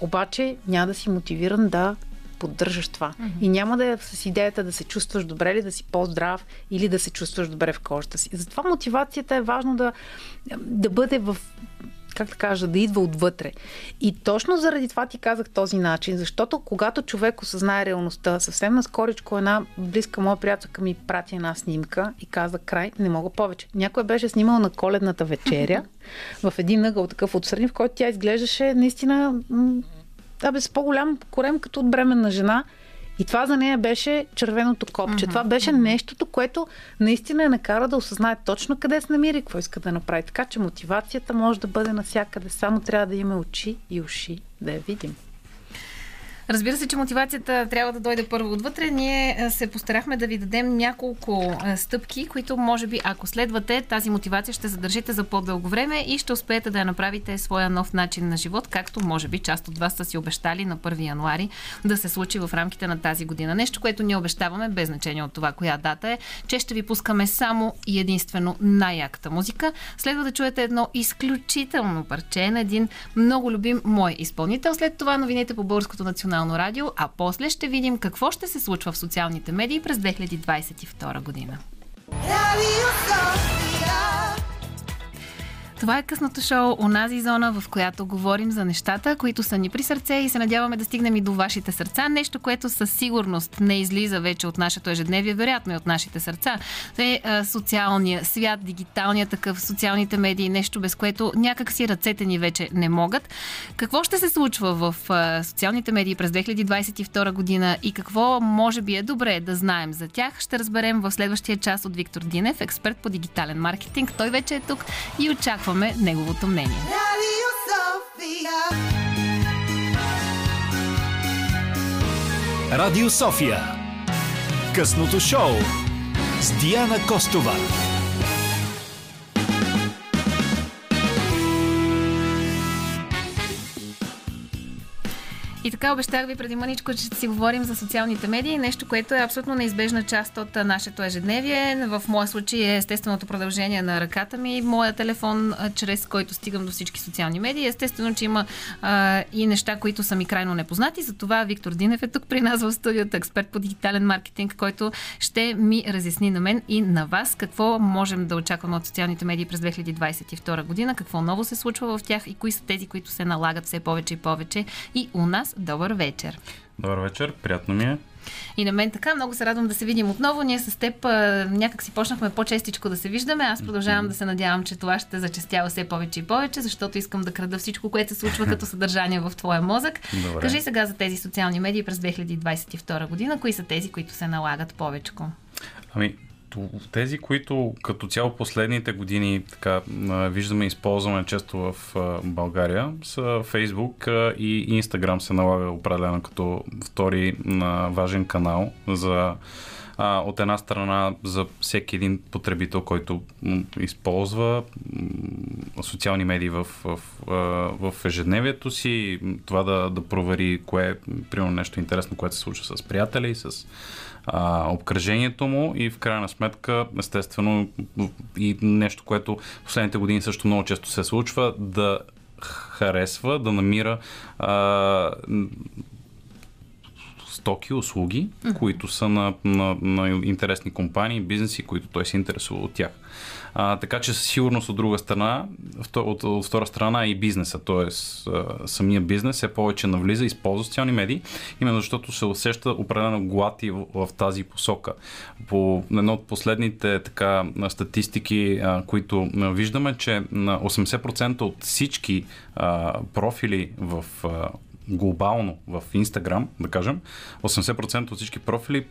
Обаче няма да си мотивиран да поддържаш това. Mm-hmm. И няма да е с идеята да се чувстваш добре или да си по-здрав или да се чувстваш добре в кожата си. Затова мотивацията е важно да, да бъде в как да кажа, да идва отвътре. И точно заради това ти казах този начин, защото когато човек осъзнае реалността, съвсем наскоричко една близка моя приятелка ми прати една снимка и каза край, не мога повече. Някой беше снимал на коледната вечеря в един ъгъл такъв отстрани, в който тя изглеждаше наистина абе, с по-голям корем като от бременна жена. И това за нея беше червеното копче. Mm-hmm. Това беше нещото, което наистина я накара да осъзнае точно къде се намира и какво иска да направи. Така че мотивацията може да бъде навсякъде. Само трябва да има очи и уши да я видим. Разбира се, че мотивацията трябва да дойде първо отвътре. Ние се постарахме да ви дадем няколко стъпки, които може би, ако следвате, тази мотивация ще задържите за по-дълго време и ще успеете да я направите своя нов начин на живот, както може би част от вас са си обещали на 1 януари да се случи в рамките на тази година. Нещо, което ние обещаваме, без значение от това коя дата е, че ще ви пускаме само и единствено най-яката музика. Следва да чуете едно изключително парче на един много любим мой изпълнител. След това новините по Българското национално радио, а после ще видим какво ще се случва в социалните медии през 2022 година. Радио това е късното шоу, онази зона, в която говорим за нещата, които са ни при сърце и се надяваме да стигнем и до вашите сърца. Нещо, което със сигурност не излиза вече от нашето ежедневие, вероятно и от нашите сърца. Е а, социалния свят, дигиталния такъв, социалните медии, нещо без което някак си ръцете ни вече не могат. Какво ще се случва в социалните медии през 2022 година и какво може би е добре да знаем за тях, ще разберем в следващия час от Виктор Динев, експерт по дигитален маркетинг. Той вече е тук и очаква очакваме неговото мнение. Радио София. Късното шоу с Диана Костова. И така обещах ви преди мъничко, че ще си говорим за социалните медии, нещо, което е абсолютно неизбежна част от нашето ежедневие. В моя случай е естественото продължение на ръката ми, моя телефон, чрез който стигам до всички социални медии. Естествено, че има а, и неща, които са ми крайно непознати. Затова Виктор Динев е тук при нас в студиото, експерт по дигитален маркетинг, който ще ми разясни на мен и на вас какво можем да очакваме от социалните медии през 2022 година, какво ново се случва в тях и кои са тези, които се налагат все повече и повече и у нас Добър вечер. Добър вечер, приятно ми е. И на мен така, много се радвам да се видим отново. Ние с теб някак си почнахме по-честичко да се виждаме. Аз продължавам mm-hmm. да се надявам, че това ще зачестява все повече и повече, защото искам да крада всичко, което се случва като съдържание в твоя мозък. Добре. Кажи сега за тези социални медии през 2022 година. Кои са тези, които се налагат повече? Ами, тези, които като цяло последните години така, виждаме използваме често в България, са Facebook и Instagram се налага определено като втори важен канал за от една страна за всеки един потребител, който използва социални медии в, в, в ежедневието си, това да, да провери кое е, примерно, нещо интересно, което се случва с приятели, с а, обкръжението му и в крайна сметка, естествено, и нещо, което последните години също много често се случва, да харесва, да намира а, стоки, услуги, mm-hmm. които са на, на, на интересни компании, бизнеси, които той се интересува от тях. А, така че със сигурност от друга страна, от, от втора страна и бизнеса, т.е. самия бизнес е повече навлиза, използва социални медии, именно защото се усеща определено глад и в, в тази посока. По едно от последните така, статистики, а, които виждаме, че на 80% от всички а, профили в а, глобално в Instagram, да кажем, 80% от всички профили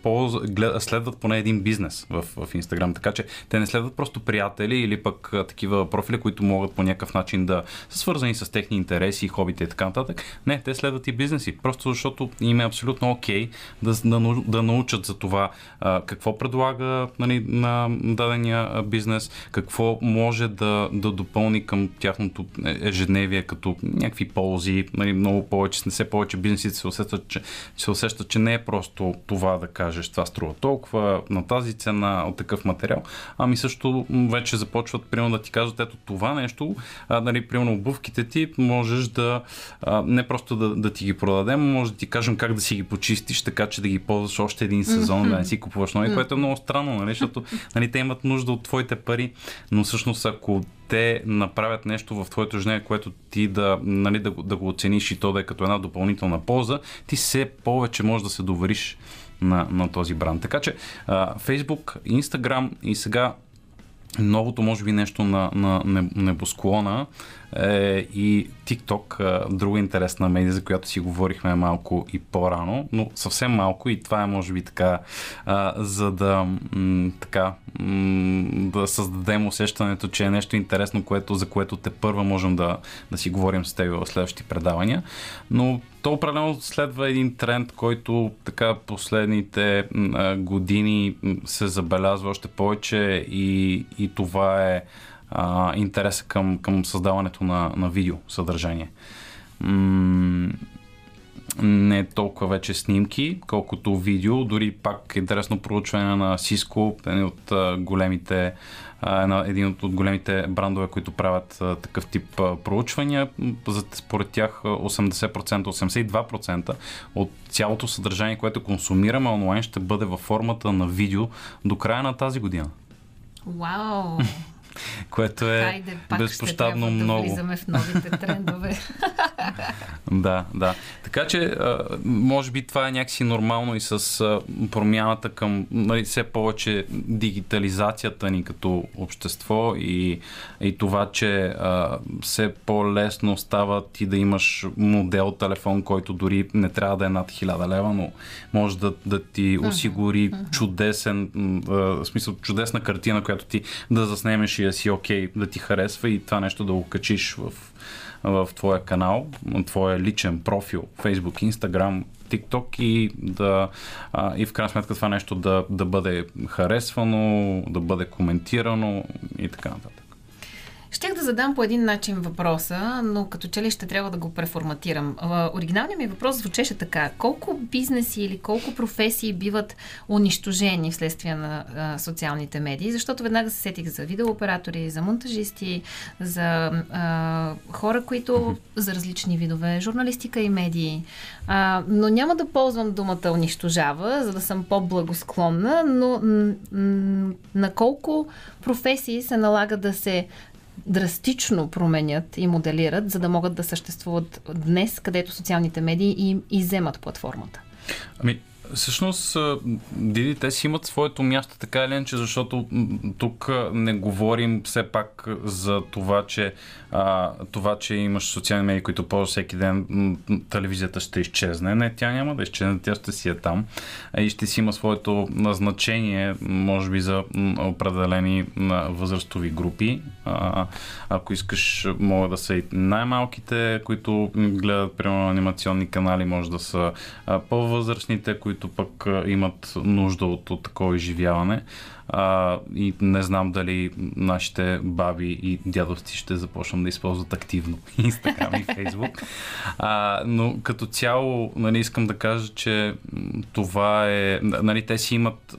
следват поне един бизнес в, в Instagram. Така че те не следват просто приятели или пък а, такива профили, които могат по някакъв начин да са свързани с техни интереси, хобите и така нататък. Не, те следват и бизнеси. Просто защото им е абсолютно окей okay да, да, да научат за това а, какво предлага нали, на дадения бизнес, какво може да, да допълни към тяхното ежедневие като някакви ползи, нали, много повече не все повече бизнесите се усещат, че, се усещат, че не е просто това да кажеш, това струва толкова на тази цена от такъв материал, ами също вече започват, примерно, да ти кажат, ето това нещо, а, нали, примерно обувките ти можеш да, а, не просто да, да ти ги продадем, може да ти кажем как да си ги почистиш, така че да ги ползваш още един сезон, mm-hmm. да не си купуваш нови, mm-hmm. което е много странно, нали, защото нали, те имат нужда от твоите пари, но всъщност ако те направят нещо в твоето ежедневие, което ти да, нали, да, да го оцениш и то да е като една допълнителна полза, ти все повече можеш да се довериш на, на този бранд. Така че а, Facebook, Instagram и сега новото, може би, нещо на, на небосклона е и TikTok, друга интересна медия, за която си говорихме малко и по-рано, но съвсем малко и това е, може би, така, за да, така, да създадем усещането, че е нещо интересно, което, за което те първа можем да, да си говорим с теб в следващите предавания. Но то определено следва един тренд, който така последните години се забелязва още повече и, и това е а, интереса към, към създаването на, на видео съдържание. М- не толкова вече снимки, колкото видео. Дори пак интересно проучване на Cisco, един от големите един от големите брандове, които правят такъв тип проучвания. Според тях 80%, 82% от цялото съдържание, което консумираме онлайн, ще бъде във формата на видео до края на тази година. Вау! Което е Хайде, пак безпощадно ще много. Да влизаме в новите трендове. да, да. Така че, може би това е някакси нормално и с промяната към нали, все повече дигитализацията ни като общество и, и това, че а, все по-лесно става ти да имаш модел телефон, който дори не трябва да е над 1000 лева, но може да, да ти осигури чудесен, в смисъл чудесна картина, която ти да заснемеш и да си окей, да ти харесва и това нещо да го качиш в, в твоя канал, на твоя личен профил, Facebook, Instagram, TikTok и, да, а, и в крайна сметка това нещо да, да бъде харесвано, да бъде коментирано и така нататък. Щях да задам по един начин въпроса, но като че ли ще трябва да го преформатирам. Оригиналният ми въпрос звучеше така. Колко бизнеси или колко професии биват унищожени вследствие на а, социалните медии? Защото веднага се сетих за видеооператори, за монтажисти, за а, хора, които за различни видове журналистика и медии. А, но няма да ползвам думата унищожава, за да съм по-благосклонна, но м- м- на колко професии се налага да се драстично променят и моделират, за да могат да съществуват днес, където социалните медии им иземат платформата? Ами, Всъщност, Диди, те си имат своето място така или иначе, защото тук не говорим все пак за това, че а, това, че имаш социални медии, които ползваш всеки ден, телевизията ще изчезне. Не, тя няма да изчезне, тя ще си е там и ще си има своето назначение, може би за определени възрастови групи. А, ако искаш, могат да са и най-малките, които гледат, примерно, анимационни канали, може да са по-възрастните, които пък имат нужда от, от такова изживяване. А, и не знам дали нашите баби и дядовци ще започнат да използват активно Инстаграм и Фейсбук. А, но като цяло нали, искам да кажа, че това е... Нали, те си имат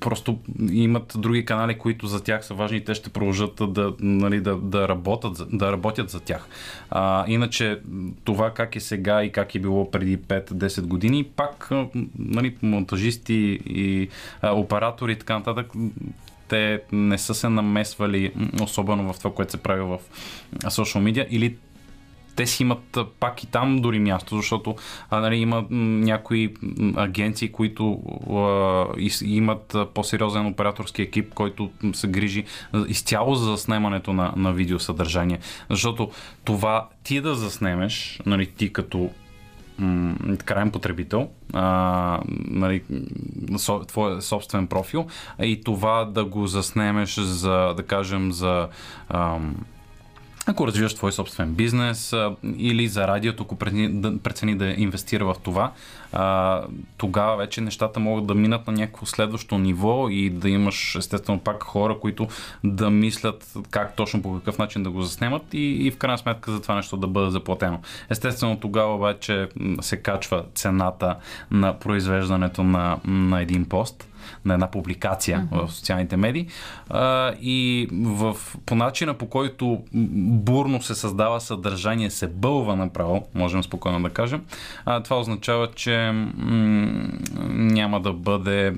просто имат други канали, които за тях са важни и те ще продължат да, нали, да, да, работят, да работят за тях. А, иначе това как е сега и как е било преди 5-10 години, пак нали, монтажисти и а, оператори и така нататък те не са се намесвали особено в това, което се прави в social media или те си имат пак и там дори място, защото а, нали, има някои агенции, които а, имат по-сериозен операторски екип, който се грижи изцяло за заснемането на, на видеосъдържание. Защото това ти да заснемеш, нали, ти като крайен потребител, а, нали, со, твой собствен профил и това да го заснемеш за, да кажем, за ам, ако развиваш твой собствен бизнес а, или за радиото, ако прецени да инвестира в това, а, тогава вече нещата могат да минат на някакво следващо ниво и да имаш естествено пак хора, които да мислят как точно по какъв начин да го заснемат и, и в крайна сметка за това нещо да бъде заплатено. Естествено тогава вече се качва цената на произвеждането на, на един пост на една публикация mm-hmm. в социалните медии. А, и в, по начина по който бурно се създава съдържание, се бълва направо, можем спокойно да кажем, а, това означава, че м- няма да бъде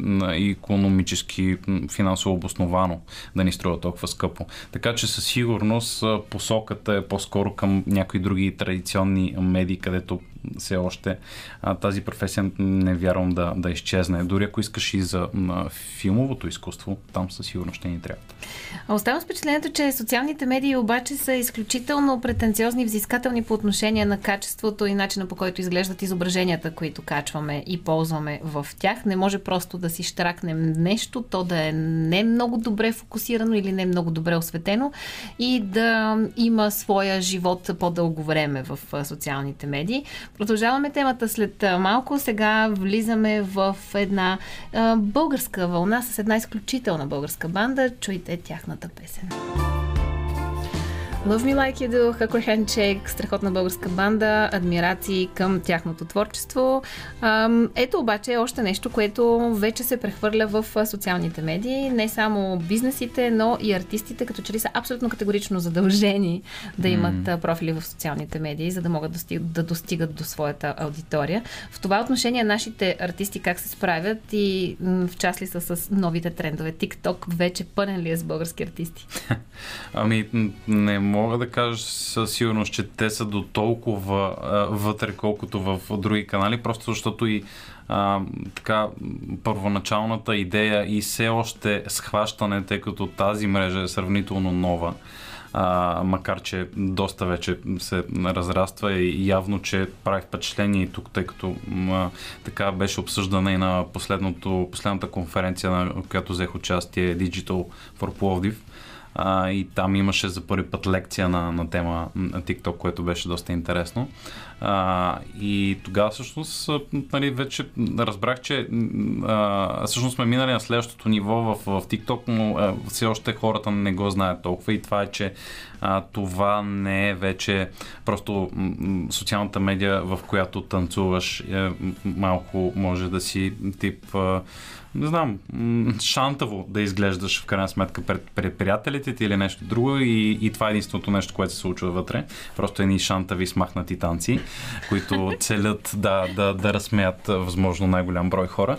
економически, финансово обосновано да ни струва толкова скъпо. Така че със сигурност посоката е по-скоро към някои други традиционни медии, където все още а, тази професия не вярвам да, да изчезне. Дори ако искаш и за на филмовото изкуство, там със сигурност ще ни трябва. Оставам с впечатлението, че социалните медии обаче са изключително претенциозни взискателни по отношение на качеството и начина по който изглеждат изображенията, които качваме и ползваме в тях. Не може просто да си штракнем нещо, то да е не много добре фокусирано или не много добре осветено и да има своя живот по-дълго време в социалните медии. Продължаваме темата след малко. Сега влизаме в една българска вълна с една изключителна българска банда. Чуйте тяхната песен. Love Me Like You Do, Hako Handshake, страхотна българска банда, адмирации към тяхното творчество. Ето обаче още нещо, което вече се прехвърля в социалните медии. Не само бизнесите, но и артистите, като че ли са абсолютно категорично задължени да имат mm. профили в социалните медии, за да могат да, стиг, да достигат до своята аудитория. В това отношение нашите артисти как се справят и в част ли са с новите трендове? TikTok вече пълен ли е с български артисти? Ами, не мога да кажа със сигурност, че те са до толкова а, вътре, колкото в други канали, просто защото и а, така, първоначалната идея и все още схващане, тъй като тази мрежа е сравнително нова, а, макар че доста вече се разраства и явно, че прави впечатление и тук, тъй като а, така беше обсъждана и на последното, последната конференция, на която взех участие Digital for Plovdiv а, и там имаше за първи път лекция на, на тема на TikTok, което беше доста интересно. А, и тогава всъщност нали, вече разбрах, че а, всъщност сме минали на следващото ниво в, в TikTok, но а, все още хората не го знаят толкова и това е, че а, това не е вече просто социалната медия, в която танцуваш, е, малко може да си тип а, не знам, шантаво да изглеждаш в крайна сметка пред, пред приятелите ти или нещо друго и, и това е единственото нещо, което се случва вътре. Просто едни шантави смахнати танци, които целят да, да, да разсмеят възможно най-голям брой хора.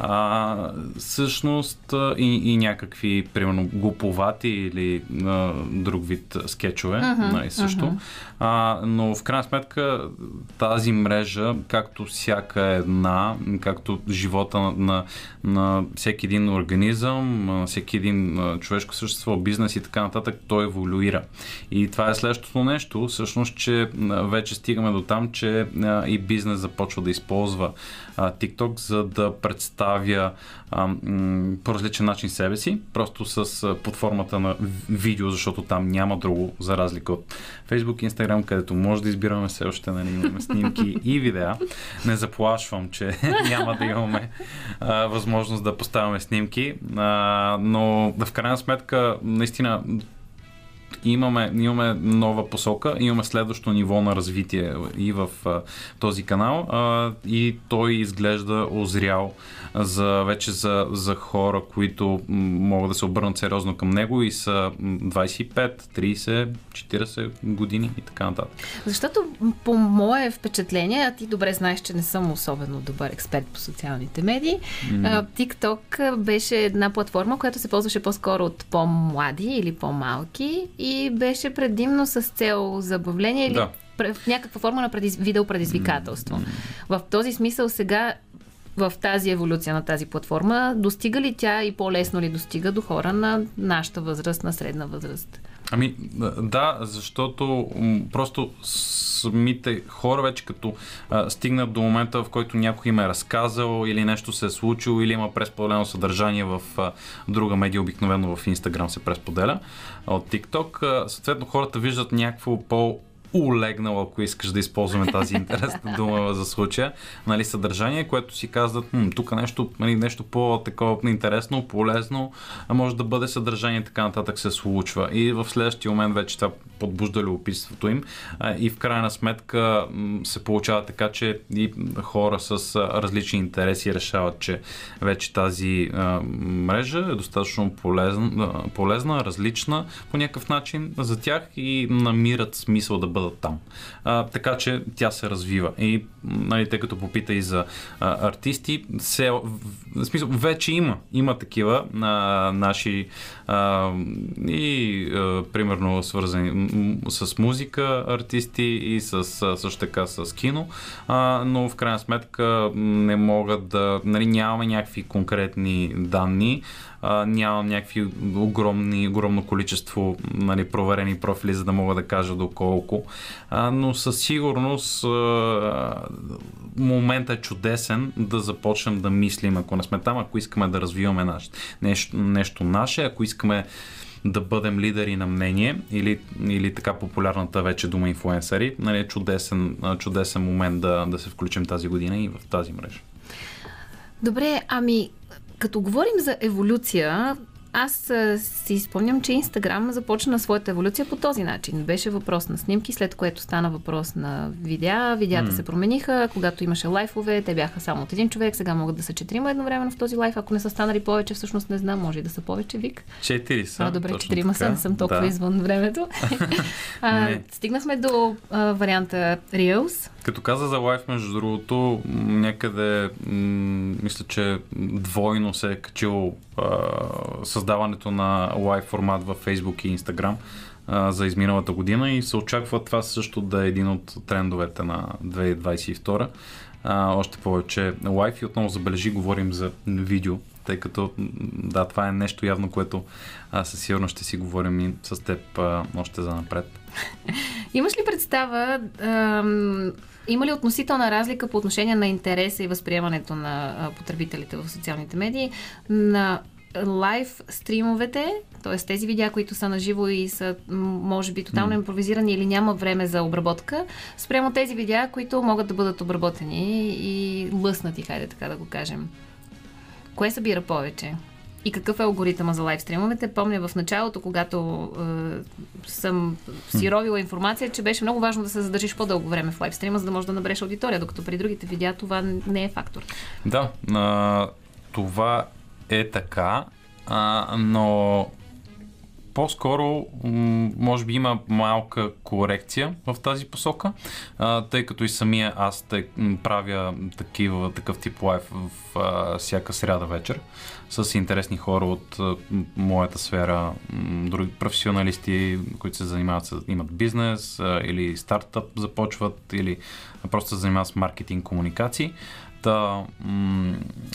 А, всъщност и, и някакви, примерно, глуповати или а, друг вид скетчове, uh-huh, нали, също. Uh-huh. А, но в крайна сметка тази мрежа, както всяка една, както живота на, на на всеки един организъм, на всеки един човешко същество, бизнес и така нататък, той еволюира. И това е следващото нещо, всъщност, че вече стигаме до там, че и бизнес започва да използва TikTok, за да представя по различен начин себе си, просто с под формата на видео, защото там няма друго, за разлика от Facebook и Instagram, където може да избираме все още, нали, имаме снимки и видеа. Не заплашвам, че няма да имаме а, възможност да поставяме снимки, а, но в крайна сметка, наистина, имаме, имаме нова посока, имаме следващо ниво на развитие и в а, този канал а, и той изглежда озрял за, вече за, за хора, които могат да се обърнат сериозно към него и са 25, 30, 40 години и така нататък. Защото по мое впечатление, а ти добре знаеш, че не съм особено добър експерт по социалните медии, mm. TikTok беше една платформа, която се ползваше по-скоро от по-млади или по-малки и беше предимно с цел забавление или да в някаква форма на предиз... видеопредизвикателство. В този смисъл сега в тази еволюция на тази платформа, достига ли тя и по-лесно ли достига до хора на нашата възраст, на средна възраст? Ами да, защото просто самите хора вече като а, стигнат до момента, в който някой им е разказал или нещо се е случило или има пресподелено съдържание в а, друга медия, обикновено в Instagram се пресподеля от TikTok, а, съответно хората виждат някакво по улегнал, ако искаш да използваме тази интересна дума за случая, нали, съдържание, което си казват, тук нещо, нали, нещо по-такова интересно, полезно, а може да бъде съдържание, така нататък се случва. И в следващия момент вече това подбужда любопитството им и в крайна сметка се получава така, че и хора с различни интереси решават, че вече тази мрежа е достатъчно полезна, полезна, различна по някакъв начин за тях и намират смисъл да бъдат там. А, така че тя се развива. И, нали, тъй като попита и за а, артисти, се, в, смисъл, вече има. Има такива а, наши а, и а, примерно свързани с музика артисти и с, също така с кино, а, но в крайна сметка не могат да, нали, нямаме някакви конкретни данни, а, нямам някакви огромни, огромно количество нали, проверени профили, за да мога да кажа доколко. А, но със сигурност а, моментът е чудесен да започнем да мислим, ако не сме там, ако искаме да развиваме наш, нещо, нещо наше, ако искаме да бъдем лидери на мнение или, или така популярната вече дума инфуенсъри, нали, е чудесен, чудесен момент да, да се включим тази година и в тази мрежа. Добре, ами като говорим за еволюция, аз а, си спомням, че Инстаграм започна своята еволюция по този начин. Беше въпрос на снимки, след което стана въпрос на видеа. Видеята mm. се промениха. Когато имаше лайфове, те бяха само от един човек. Сега могат да са четирима едновременно в този лайф. Ако не са станали повече, всъщност не знам, може и да са повече вик. Четири са. А, добре, четирима са, не съм толкова да. извън времето. а, стигнахме до а, варианта Reels. Като каза за лайф, между другото, някъде м- мисля, че двойно се е качило създаването на лайв формат във Facebook и Instagram за изминалата година и се очаква това също да е един от трендовете на 2022. А, още повече лайф и отново забележи, говорим за видео, тъй като да, това е нещо явно, което а, със сигурност ще си говорим и с теб а, още за напред. Имаш ли представа, има ли относителна разлика по отношение на интереса и възприемането на потребителите в социалните медии на лайв стримовете, т.е. тези видеа, които са на живо и са, може би, тотално импровизирани или няма време за обработка, спрямо тези видеа, които могат да бъдат обработени и лъснати, хайде така да го кажем. Кое събира повече? И какъв е алгоритъма за лайв стримовете? Помня в началото, когато е, съм си ровила информация, че беше много важно да се задържиш по-дълго време в лайв стрима, за да можеш да набереш аудитория, докато при другите видеа това не е фактор. Да, а, това е така, а, но по-скоро, може би има малка корекция в тази посока, а, тъй като и самия аз тъй, правя такива, такъв тип лайф в а, всяка сряда вечер с интересни хора от моята сфера, други професионалисти, които се занимават с, имат бизнес или стартъп започват или просто се занимават с маркетинг, комуникации. Та,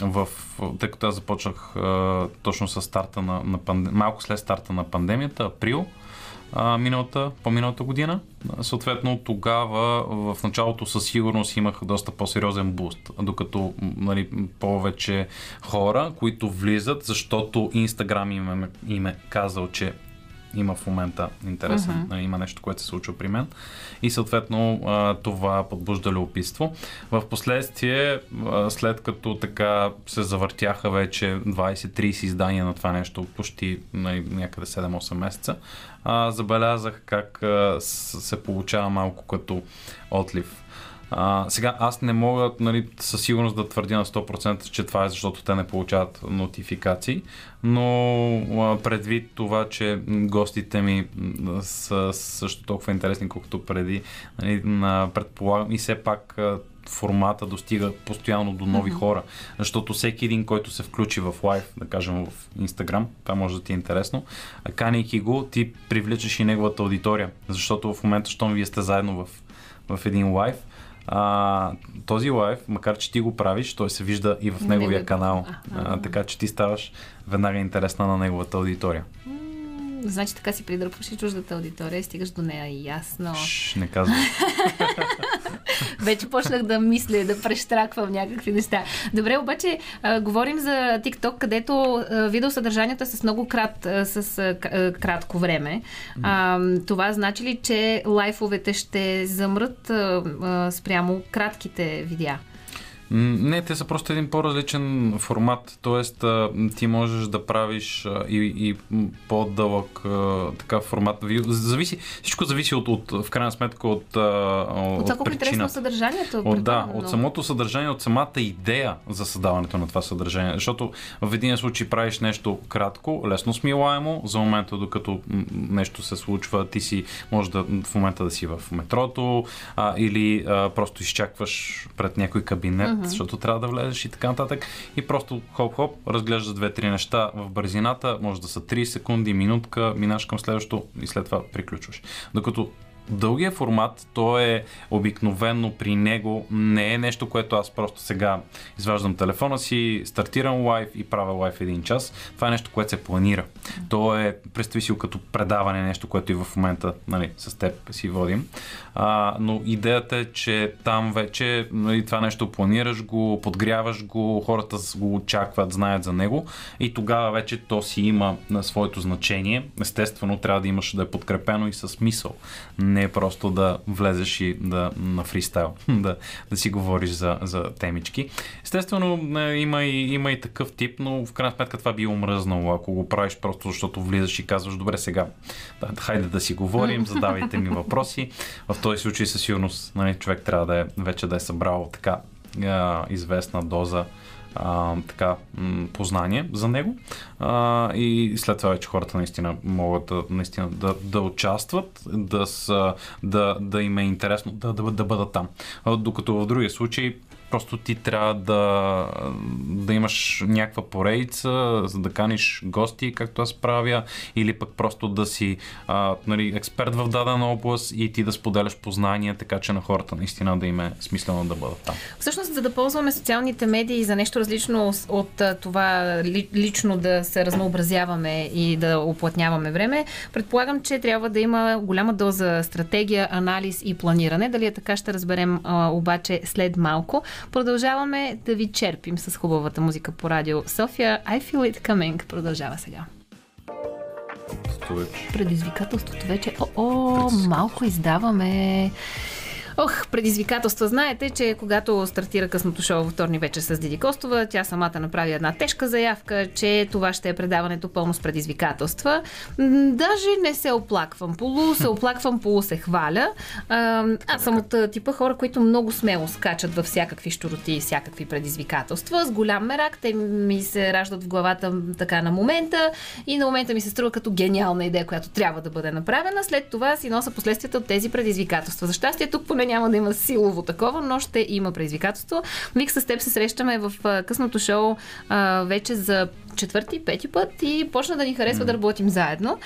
в, тъй като аз започнах точно с старта на, на пандем... малко след старта на пандемията, април, а, миналата, по-миналата година. Съответно, тогава в началото със сигурност имах доста по-сериозен буст, докато нали, повече хора, които влизат, защото Инстаграм им, е, им е казал, че има в момента интересен, uh-huh. има нещо, което се случва при мен и съответно това подбужда любопитство. В последствие, след като така се завъртяха вече 20-30 издания на това нещо, почти някъде 7-8 месеца, забелязах как се получава малко като отлив. А, сега аз не мога нали, със сигурност да твърдя на 100% че това е защото те не получават нотификации, но а, предвид това, че гостите ми са също толкова интересни, колкото преди, нали, предполагам и все пак формата достига постоянно до нови mm-hmm. хора. Защото всеки един, който се включи в лайв, да кажем в Инстаграм, това може да ти е интересно, канейки го, ти привличаш и неговата аудитория. Защото в момента, щом вие сте заедно в, в един лайв, а, този лайв, макар че ти го правиш, той се вижда и в неговия канал. А, така че ти ставаш веднага интересна на неговата аудитория. Значи така си придърпваш и чуждата аудитория стигаш до нея. Ясно. Шш, не казвам. Вече почнах да мисля, да прещраквам някакви неща. Добре, обаче а, говорим за TikTok, където а, видеосъдържанието е с много крат, а, с а, кратко време. А, това значи ли, че лайфовете ще замрат а, а, спрямо кратките видеа? Не, те са просто един по-различен формат, т.е. ти можеш да правиш и, и по-дълъг така формат. Зависи, всичко зависи от, от в крайна сметка от, от, от интересно съдържанието. От, да, от самото съдържание, от самата идея за създаването на това съдържание. Защото в един случай правиш нещо кратко, лесно смилаемо, за момента докато нещо се случва, ти си може да в момента да си в метрото а, или а, просто изчакваш пред някой кабинет. Защото трябва да влезеш и така нататък. И просто хоп-хоп, разглеждаш две-три неща в бързината, може да са 3 секунди, минутка, минаш към следващото и след това приключваш. Докато Дългия формат, то е обикновено при него, не е нещо, което аз просто сега изваждам телефона си, стартирам лайв и правя лайв един час. Това е нещо, което се планира. То е, представи си като предаване, нещо, което и в момента нали, с теб си водим. А, но идеята е, че там вече нали, това нещо планираш го, подгряваш го, хората го очакват, знаят за него и тогава вече то си има на своето значение. Естествено, трябва да имаш да е подкрепено и с мисъл. Не е просто да влезеш и да на фристайл, да, да си говориш за, за темички. Естествено, е, има и, има и такъв тип, но в крайна сметка това би омръзнало, ако го правиш просто защото влизаш и казваш, добре сега, да, хайде да си говорим, задавайте ми въпроси. В този случай със сигурност нали, човек трябва да е, вече да е събрал така известна доза а, така, познание за него а, и след това вече хората наистина могат да, наистина да, да участват, да, са, да, да им е интересно да, да, да бъдат там. Докато в другия случай Просто ти трябва да, да имаш някаква поредица, за да каниш гости, както аз правя, или пък просто да си а, нали, експерт в дадена област и ти да споделяш познания, така че на хората наистина да им е смислено да бъдат там. Всъщност, за да ползваме социалните медии за нещо различно от това лично да се разнообразяваме и да оплътняваме време, предполагам, че трябва да има голяма доза стратегия, анализ и планиране. Дали е така, ще разберем а, обаче след малко. Продължаваме да ви черпим с хубавата музика по радио София. I Feel It Coming продължава сега. Предизвикателството вече. О, о малко издаваме. Ох, предизвикателства. Знаете, че когато стартира късното шоу във вторник вече с Диди Костова, тя самата направи една тежка заявка, че това ще е предаването пълно с предизвикателства. Даже не се оплаквам. Полу се оплаквам, полу се хваля. Аз съм от типа хора, които много смело скачат във всякакви щуроти и всякакви предизвикателства. С голям мерак те ми се раждат в главата така на момента и на момента ми се струва като гениална идея, която трябва да бъде направена. След това си носа последствията от тези предизвикателства. За щастие тук поне няма да има силово такова, но ще има предизвикателство. Вик с теб се срещаме в късното шоу а, вече за четвърти, пети път и почна да ни харесва mm. да работим заедно.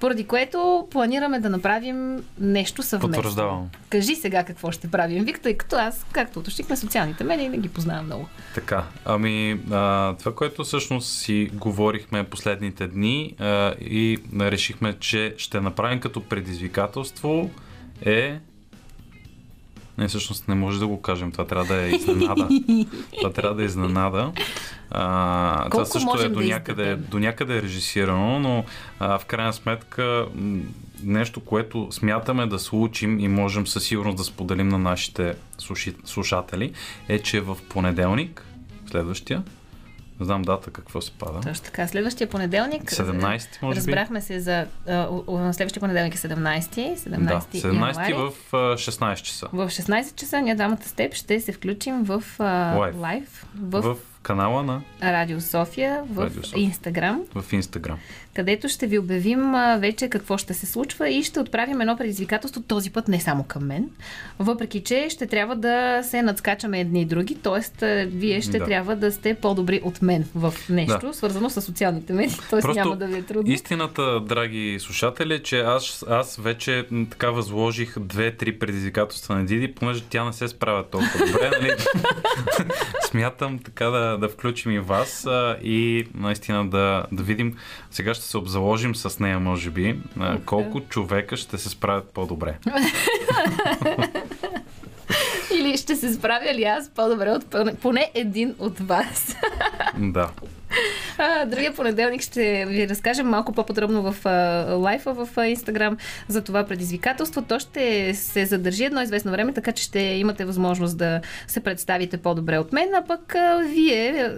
Поради което планираме да направим нещо съвместно. Потвърждавам. Кажи сега какво ще правим, Вик, тъй като аз, както уточнихме, социалните медии не ги познавам много. Така, ами а, това, което всъщност си говорихме последните дни а, и решихме, че ще направим като предизвикателство е не, всъщност не може да го кажем. Това трябва да е изненада. това трябва да е изненада. А, това също е до някъде, до някъде режисирано, но а, в крайна сметка нещо, което смятаме да случим и можем със сигурност да споделим на нашите слушатели, е, че в понеделник, следващия, не знам дата какво се пада. Точно така. Следващия понеделник. 17, може Разбрахме би. се за. Uh, следващия понеделник е 17. 17, да, 17 в uh, 16 часа. В 16 часа ние двамата с теб ще се включим в uh, лайв. В, в канала на Радио София в Радио София. Инстаграм. В Инстаграм. Където ще ви обявим вече какво ще се случва и ще отправим едно предизвикателство този път не само към мен, въпреки че ще трябва да се надскачаме едни и други, т.е. вие ще да. трябва да сте по-добри от мен в нещо, да. свързано с социалните медии, т.е. няма да ви е трудно. Истината, драги слушатели, е, че аз, аз вече така възложих две-три предизвикателства на Диди, понеже тя не се справя толкова добре. Нали? Смятам така да, да, включим и вас а, и наистина да, да видим. Сега ще се обзаложим с нея, може би, а, колко човека ще се справят по-добре. Или ще се справя ли аз по-добре от поне един от вас? Да. Другия понеделник ще ви разкажем малко по-подробно в лайфа в Инстаграм за това предизвикателство. То ще се задържи едно известно време, така че ще имате възможност да се представите по-добре от мен, а пък вие,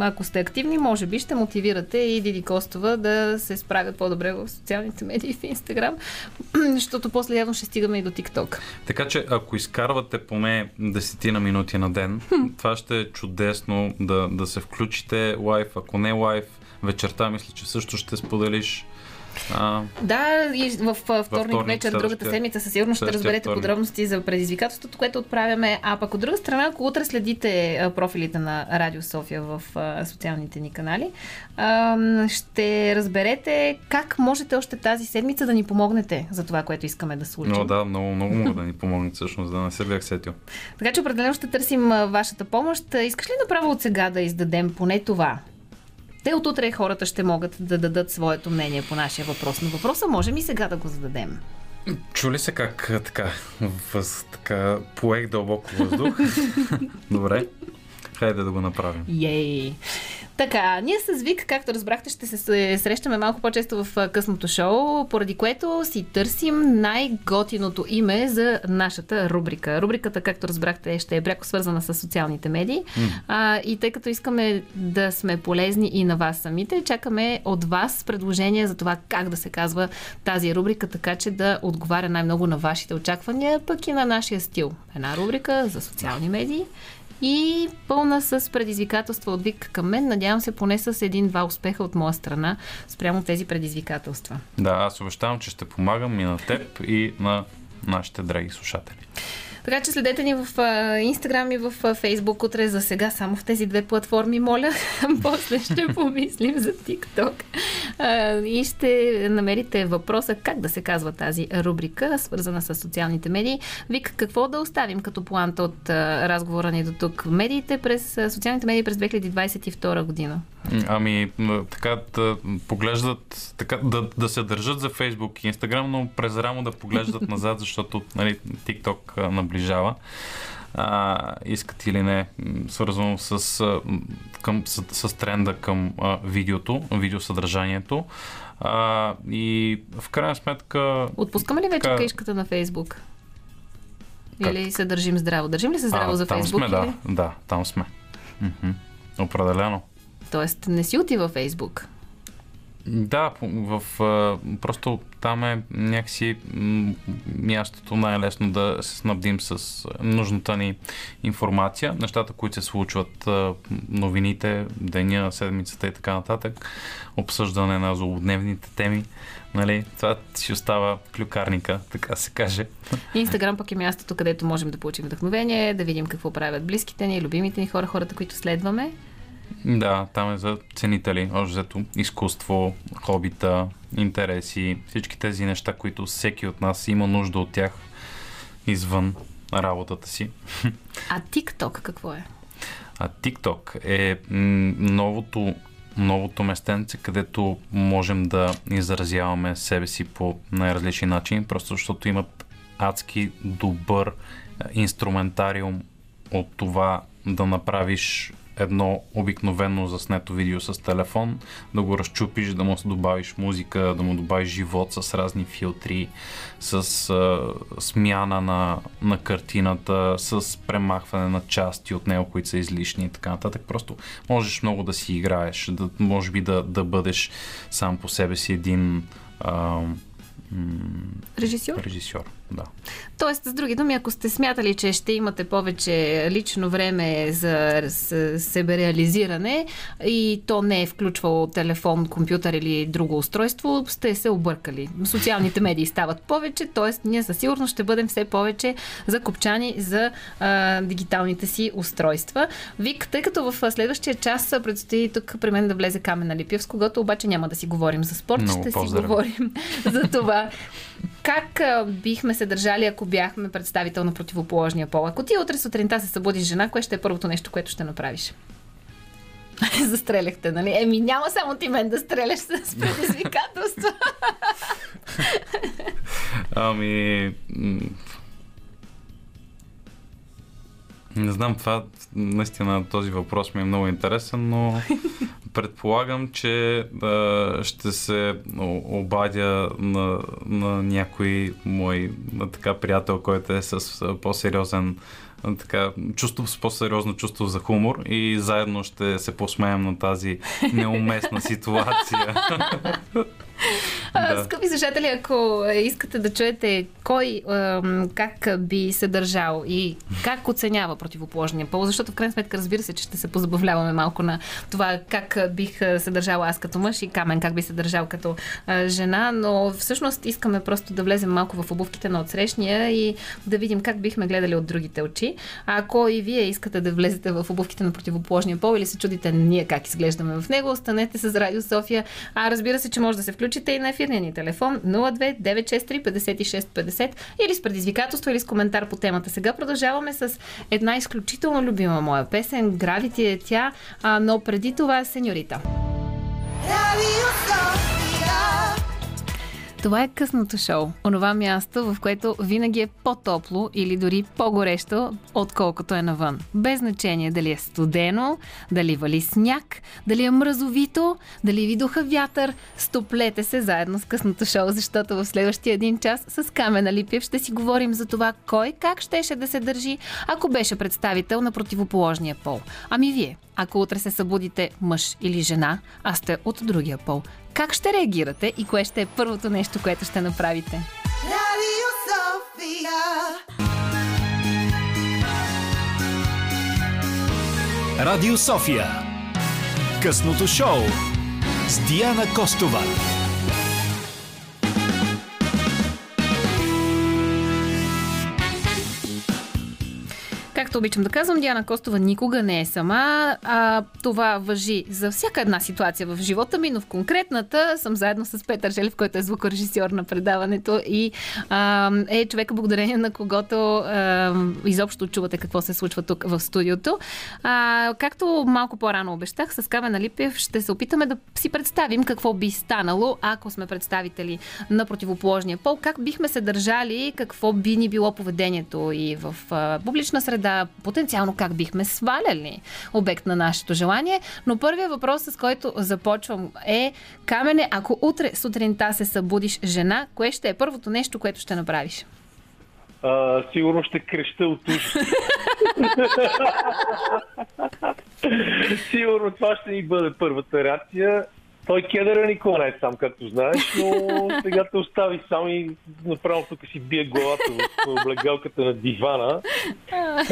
ако сте активни, може би ще мотивирате и Диди Костова да се справят по-добре в социалните медии в Инстаграм, защото после явно ще стигаме и до ТикТок. Така че, ако изкарвате поне десетина минути на ден, това ще е чудесно да, да се включите лайф, ако не лайф, вечерта мисля, че също ще споделиш А, Да, и в вторник, вторник, вечер, другата седмица със сигурност ще разберете вторник. подробности за предизвикателството, което отправяме. А пък от друга страна, ако утре следите профилите на Радио София в социалните ни канали, ще разберете как можете още тази седмица да ни помогнете за това, което искаме да случим. но да, много, много могат да ни помогнат всъщност, да не се бях сетил. Така че определено ще търсим вашата помощ. Искаш ли направо от сега да издадем поне това? Те от утре хората ще могат да дадат своето мнение по нашия въпрос. Но въпроса можем и сега да го зададем. Чули се как а, така, въз, така поех дълбоко въздух? Добре. Хайде да го направим. Ей! Така, ние с Вик, както разбрахте, ще се срещаме малко по-често в късното шоу, поради което си търсим най-готиното име за нашата рубрика. Рубриката, както разбрахте, ще е пряко свързана с социалните медии. А, и тъй като искаме да сме полезни и на вас самите, чакаме от вас предложения за това как да се казва тази рубрика, така че да отговаря най-много на вашите очаквания, пък и на нашия стил. Една рубрика за социални медии и пълна с предизвикателства от Вик към мен. Надявам се поне с един-два успеха от моя страна спрямо тези предизвикателства. Да, аз обещавам, че ще помагам и на теб, и на нашите драги слушатели. Така че следете ни в Инстаграм и в Фейсбук утре за сега само в тези две платформи, моля. После ще помислим за TikTok. А, и ще намерите въпроса как да се казва тази рубрика, свързана с социалните медии. Вик, какво да оставим като планта от разговора ни до тук? Медиите през социалните медии през 2022 година. Ами, така да поглеждат, така, да, да се държат за Facebook и Instagram, но през рамо да поглеждат назад, защото нали, TikTok наближава. А, искат или не, свързано с, към, с, с тренда към а, видеото, видеосъдържанието. А, и в крайна сметка... Отпускаме ли вече Така- каишката на Фейсбук? Как? Или се държим здраво? Държим ли се здраво а, за там Фейсбук? сме, или? да, да, там сме. Мгм. Определено. Тоест не си отива в Фейсбук. Да, в, а, просто там е някакси мястото най-лесно да се снабдим с нужната ни информация, нещата, които се случват, новините, деня, седмицата и така нататък, обсъждане на злободневните теми. Нали? Това си остава клюкарника, така се каже. Инстаграм пък е мястото, където можем да получим вдъхновение, да видим какво правят близките ни, любимите ни хора, хората, които следваме. Да, там е за ценители, общо взето изкуство, хобита, интереси, всички тези неща, които всеки от нас има нужда от тях извън работата си. А TikTok какво е? А TikTok е новото, новото местенце, където можем да изразяваме себе си по най-различни начини, просто защото имат адски добър инструментариум от това да направиш едно обикновено заснето видео с телефон, да го разчупиш, да му добавиш музика, да му добавиш живот с разни филтри, с а, смяна на, на картината, с премахване на части от него, които са излишни и така нататък. Просто можеш много да си играеш, да, може би да, да бъдеш сам по себе си един а, м, Режисьор? режисьор. Да. Тоест, с други думи, ако сте смятали, че ще имате повече лично време за с- себереализиране и то не е включвало телефон, компютър или друго устройство, сте се объркали. Социалните медии стават повече, т.е. ние със сигурност ще бъдем все повече закопчани за а, дигиталните си устройства. Вик, тъй като в следващия час предстои тук при мен да влезе Камена Липев, с когото обаче няма да си говорим за спорт, Много ще си поздрави. говорим за това как бихме се държали, ако бяхме представител на противоположния пол? Ако ти утре сутринта се събудиш жена, кое ще е първото нещо, което ще направиш? Застреляхте, нали? Еми, няма само ти мен да стреляш с предизвикателства. Ами. Не знам, това наистина този въпрос ми е много интересен, но предполагам, че а, ще се обадя на, на някой мой на така приятел, който е с по-сериозен така, чувство, с по-сериозно чувство за хумор и заедно ще се посмеем на тази неуместна ситуация. Да. Скъпи слушатели, ако искате да чуете кой как би се държал и как оценява противоположния пол, защото в крайна сметка разбира се, че ще се позабавляваме малко на това как бих се държала аз като мъж и Камен как би се държал като жена, но всъщност искаме просто да влезем малко в обувките на отсрещния и да видим как бихме гледали от другите очи. А ако и вие искате да влезете в обувките на противоположния пол или се чудите ние как изглеждаме в него, останете с Радио София. А разбира се, че може да се включите и на ефирния ни телефон 02 963 56 50 или с предизвикателство или с коментар по темата. Сега продължаваме с една изключително любима моя песен. Гравити е тя, но преди това сеньорита. Radio Sofia. Това е късното шоу. Онова място, в което винаги е по-топло или дори по-горещо, отколкото е навън. Без значение дали е студено, дали вали сняг, дали е мразовито, дали ви духа вятър. Стоплете се заедно с късното шоу, защото в следващия един час с Камена Липев ще си говорим за това кой как щеше да се държи, ако беше представител на противоположния пол. Ами вие, ако утре се събудите мъж или жена, а сте от другия пол, как ще реагирате и кое ще е първото нещо, което ще направите? Radio Sofia. Радио София. Късното шоу с Диана Костова. Както обичам да казвам, Диана Костова никога не е сама. А, това въжи за всяка една ситуация в живота ми, но в конкретната съм заедно с Петър Желев, който е звукорежисьор на предаването и а, е човека, благодарение на когото а, изобщо чувате какво се случва тук в студиото. А, както малко по-рано обещах, с Камена Липев ще се опитаме да си представим какво би станало, ако сме представители на противоположния пол, как бихме се държали, какво би ни било поведението и в а, публична среда, потенциално как бихме сваляли обект на нашето желание. Но първият въпрос, с който започвам е, Камене, ако утре сутринта се събудиш жена, кое ще е първото нещо, което ще направиш? А, сигурно ще креща от ужас. сигурно това ще ни бъде първата реакция. Той кедъра никога не е сам, както знаеш, но сега те остави сам и направо тук си бие главата в облегалката на дивана.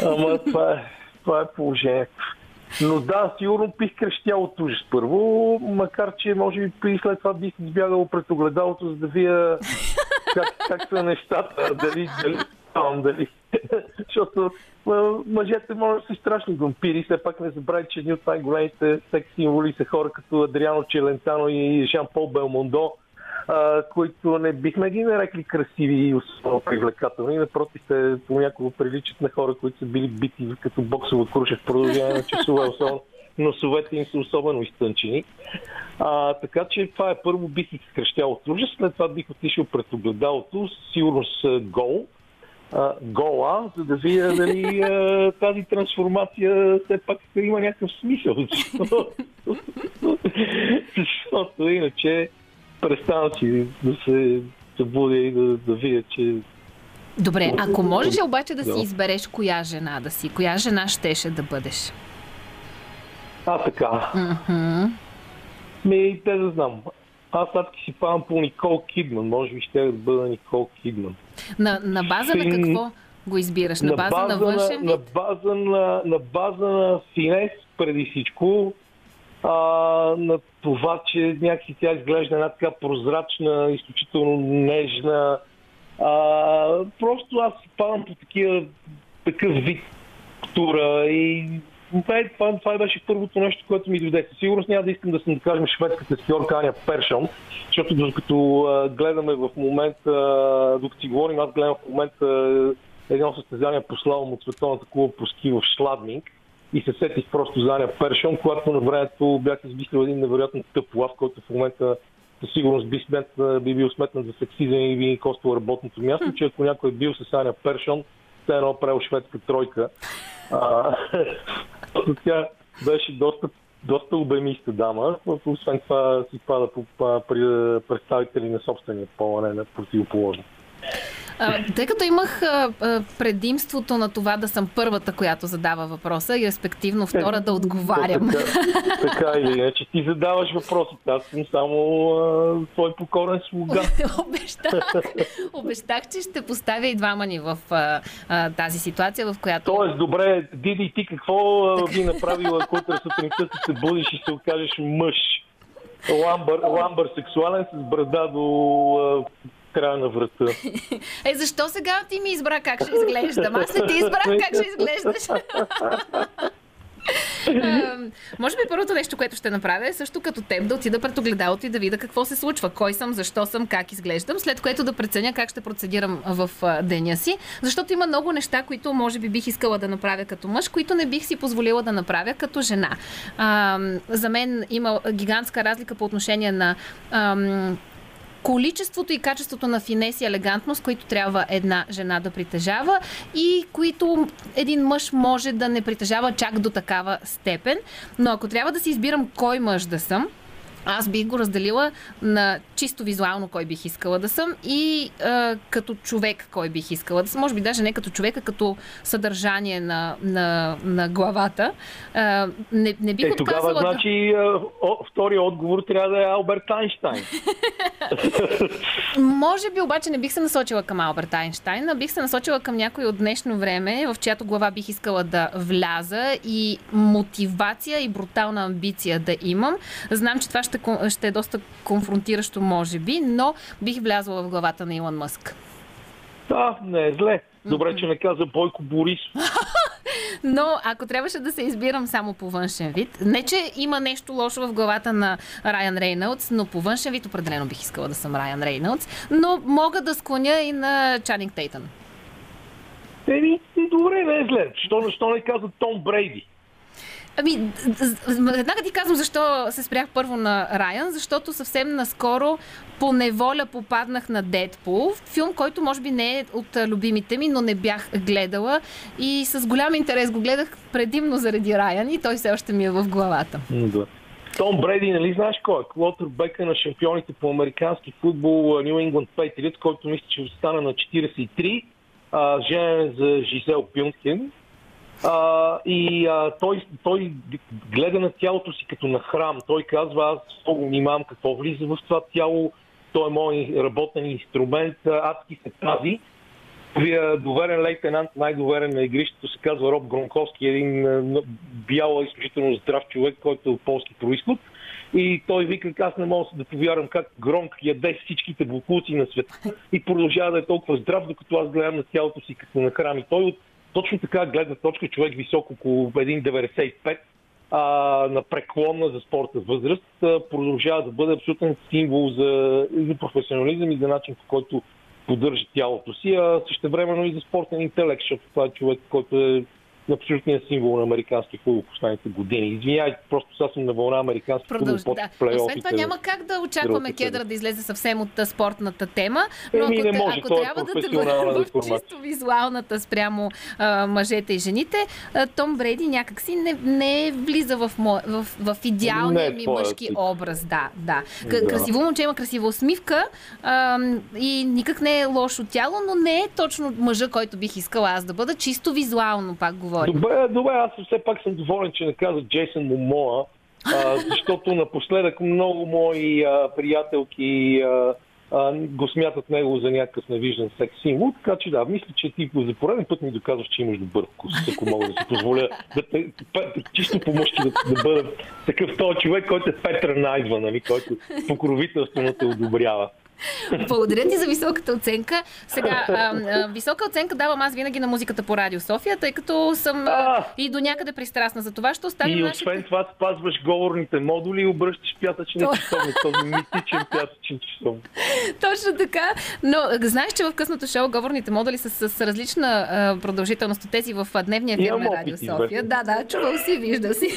Ама това е, това е положението. Но да, сигурно бих крещял от ужас първо, макар че може би и след това бих избягал пред огледалото, за да вия как, как са нещата, дали, дали, дали. Защото мъжете може да са страшни вампири, все пак не забравяй, че едни от най-големите секс символи са хора като Адриано Челентано и Жан-Пол Белмондо, които не бихме ги нарекли красиви и особено привлекателни. Напротив, те понякога приличат на хора, които са били бити като боксово круша в продължение на часове, особено носовете им са особено изтънчени. А, така че това е първо бих изкръщял от ужас, след това бих отишъл пред огледалото, със сигурност а, гол, а, гола, за да видя дали а, тази трансформация все пак има някакъв смисъл. Защото, защото иначе преставам си да се събудя и да, да видя, че Добре, ако можеш обаче да си избереш коя жена да си, коя жена щеше да бъдеш? а така. Ми, те да знам. Аз адски си павам по Никол Кидман. Може би ще да бъда Никол Кидман. На, на база на какво го избираш? На база на външен на, на, база на, на база на финес преди всичко. А, на това, че някакси тя изглежда една така прозрачна, изключително нежна. А, просто аз падам по такива, такъв вид тура и това, е- това, това беше първото нещо, което ми дойде. Със сигурност няма да искам да съм, да кажем, шведската скиорка Аня Першон, защото докато гледаме в момента, докато си говорим, аз гледам в момента едно състезание по славам от Световната клуба по ски в Шладминг и се сетих просто за Аня Першон, когато на времето бях измислил един невероятно тъп лав, който в момента със сигурност би, смет, би бил сметнат за сексизъм и би коствал работното място, че ако някой е бил с Аня Першон, те едно правил шведска тройка. А, тя беше доста, доста обемиста дама. Освен това си пада по, представители на собствения пол, а не на противоположни. А, тъй като имах а, а, предимството на това да съм първата, която задава въпроса и респективно втора да отговарям. Така, така или иначе, ти задаваш въпросите. Аз съм само а, твой покорен слуга. обещах, обещах, че ще поставя и двама ни в а, а, тази ситуация, в която... Тоест, добре, Диди, ти какво а, би направила, ако сутринта се будиш и се окажеш мъж? Ламбър, ламбър сексуален с брада до края на врата. Е, защо сега ти ми избра как ще изглеждам? Аз не ти избрах как ще изглеждаш. Ам, може би първото нещо, което ще направя е също като теб да отида пред огледалото и да видя какво се случва, кой съм, защо съм, как изглеждам, след което да преценя как ще процедирам в деня си, защото има много неща, които може би бих искала да направя като мъж, които не бих си позволила да направя като жена. Ам, за мен има гигантска разлика по отношение на ам, количеството и качеството на финес и елегантност, които трябва една жена да притежава и които един мъж може да не притежава чак до такава степен. Но ако трябва да си избирам кой мъж да съм, аз бих го разделила на чисто визуално кой бих искала да съм и а, като човек кой бих искала да съм. Може би даже не като човек, а като съдържание на, на, на главата. А, не, не бих Е, тогава, отказала да... значи, о, втория отговор трябва да е Алберт Айнштайн. Може би обаче не бих се насочила към Алберт Айнштайн, а бих се насочила към някой от днешно време, в чиято глава бих искала да вляза и мотивация и брутална амбиция да имам. Знам, че това ще, ще е доста конфронтиращо, може би, но бих влязла в главата на Илон Мъск. Да, не е зле. Добре, че не каза Бойко Борис. Но ако трябваше да се избирам само по външен вид, не че има нещо лошо в главата на Райан Рейнълдс, но по външен вид определено бих искала да съм Райан Рейнълдс, но мога да склоня и на Чанинг Тейтън. Еми, добре, не е зле. Що, защо не каза Том Брейди? Ами, веднага ти казвам защо се спрях първо на Райан, защото съвсем наскоро по неволя попаднах на Дедпул, филм, който може би не е от любимите ми, но не бях гледала и с голям интерес го гледах предимно заради Райан и той все още ми е в главата. Том Бреди, нали знаеш кой е? Квотербека на шампионите по американски футбол Нью England Patriots, който мисля, че стана на 43, а, женен за Жизел Бюнхен. А, и а, той, той гледа на тялото си като на храм. Той казва, аз много внимавам какво влиза в това тяло, той е мой работен инструмент, адски се пази. Вие доверен лейтенант, най-доверен на игрището се казва Роб Гронковски, един бял, изключително здрав човек, който е от полски происход. И той вика, аз не мога да повярвам как Гронк яде всичките буклуци на света и продължава да е толкова здрав, докато аз гледам на тялото си като на храм. И той от точно така гледна точка, човек висок около 1,95, а, на преклонна за спорта възраст, а, продължава да бъде абсолютен символ за, за професионализъм и за начин, по който поддържа тялото си, а също времено и за спортен интелект, защото това е човек, който е абсолютният символ на американски футбол в последните години. Извинявайте, просто сега съм на вълна американски Продълж... под Да. плейофите. Освен това няма как да очакваме Кедра да излезе съвсем от спортната тема, Еми, но ако, не може, ако е трябва да те бъде в чисто визуалната спрямо а, мъжете и жените, а, Том Бреди някакси не, не влиза в, мо... в, в идеалния Не е ми мъжки тип. образ. Да, да. Да. Красиво момче има красива усмивка а, и никак не е лошо тяло, но не е точно мъжа, който бих искала аз да бъда. Чисто визуално пак говоря. Добре, добре, аз все пак съм доволен, че не каза Джейсън Момоа, а, защото напоследък много мои а, приятелки а, а, го смятат него за някакъв невиждан секс символ, така че да, мисля, че ти за пореден път ми доказваш, че имаш добър вкус, ако мога да си позволя да, те- пе- чисто по мъжки да, да бъда такъв този човек, който е Петър Найдва, нали, който покровителствено те одобрява. Благодаря ти за високата оценка. Сега, а, а, висока оценка давам аз винаги на музиката по Радио София, тъй като съм а, и до някъде пристрастна за това. Ще оставим И нашите... освен това спазваш говорните модули и обръщаш пятъчния То- часовник, този митичен пятъчен часовник. Точно така. Но знаеш, че в късното шоу говорните модули са с, с различна а, продължителност от тези в дневния ефир Имам Радио. София. Да, да, чувал си, виждал си.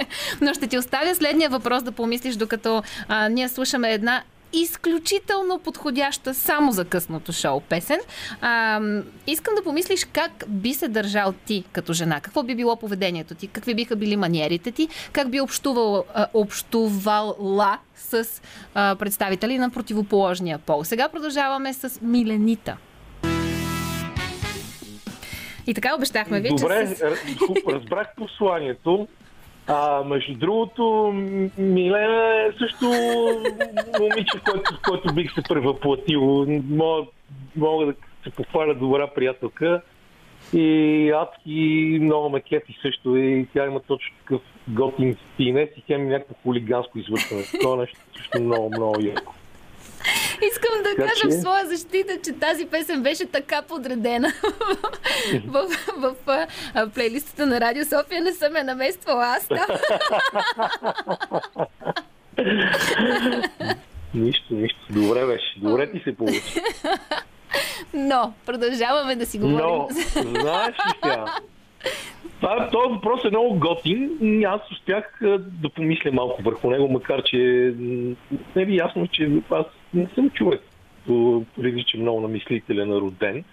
Но ще ти оставя следния въпрос да помислиш, докато а, ние слушаме една изключително подходяща само за късното шоу песен. А, искам да помислиш как би се държал ти като жена. Какво би било поведението ти? Какви биха били маниерите ти? Как би общувал, а, общувала с а, представители на противоположния пол? Сега продължаваме с Миленита. И така обещахме ви, Добре, че р- хуб, разбрах посланието. А, между другото, Милена е също момиче, който, в който бих се превъплатил. Мога, мога да се похваля добра приятелка. И адски много ме кефи също. И тя има точно такъв готин стинес и има някакво хулиганско извършване. Това нещо също много, много яко. Искам да Така кажа че- в своя защита, че тази песен беше така подредена в, в, в а, плейлистата на Радио София. Не съм я намествала аз там. Нищо, нищо. Добре беше. Добре ти се получи. Но продължаваме да си говорим. Но, знаеш ли сега? Това, този въпрос е много готин и аз успях да помисля малко върху него, макар че не ви ясно, че аз не съм човек, прилича много на мислителя на роден.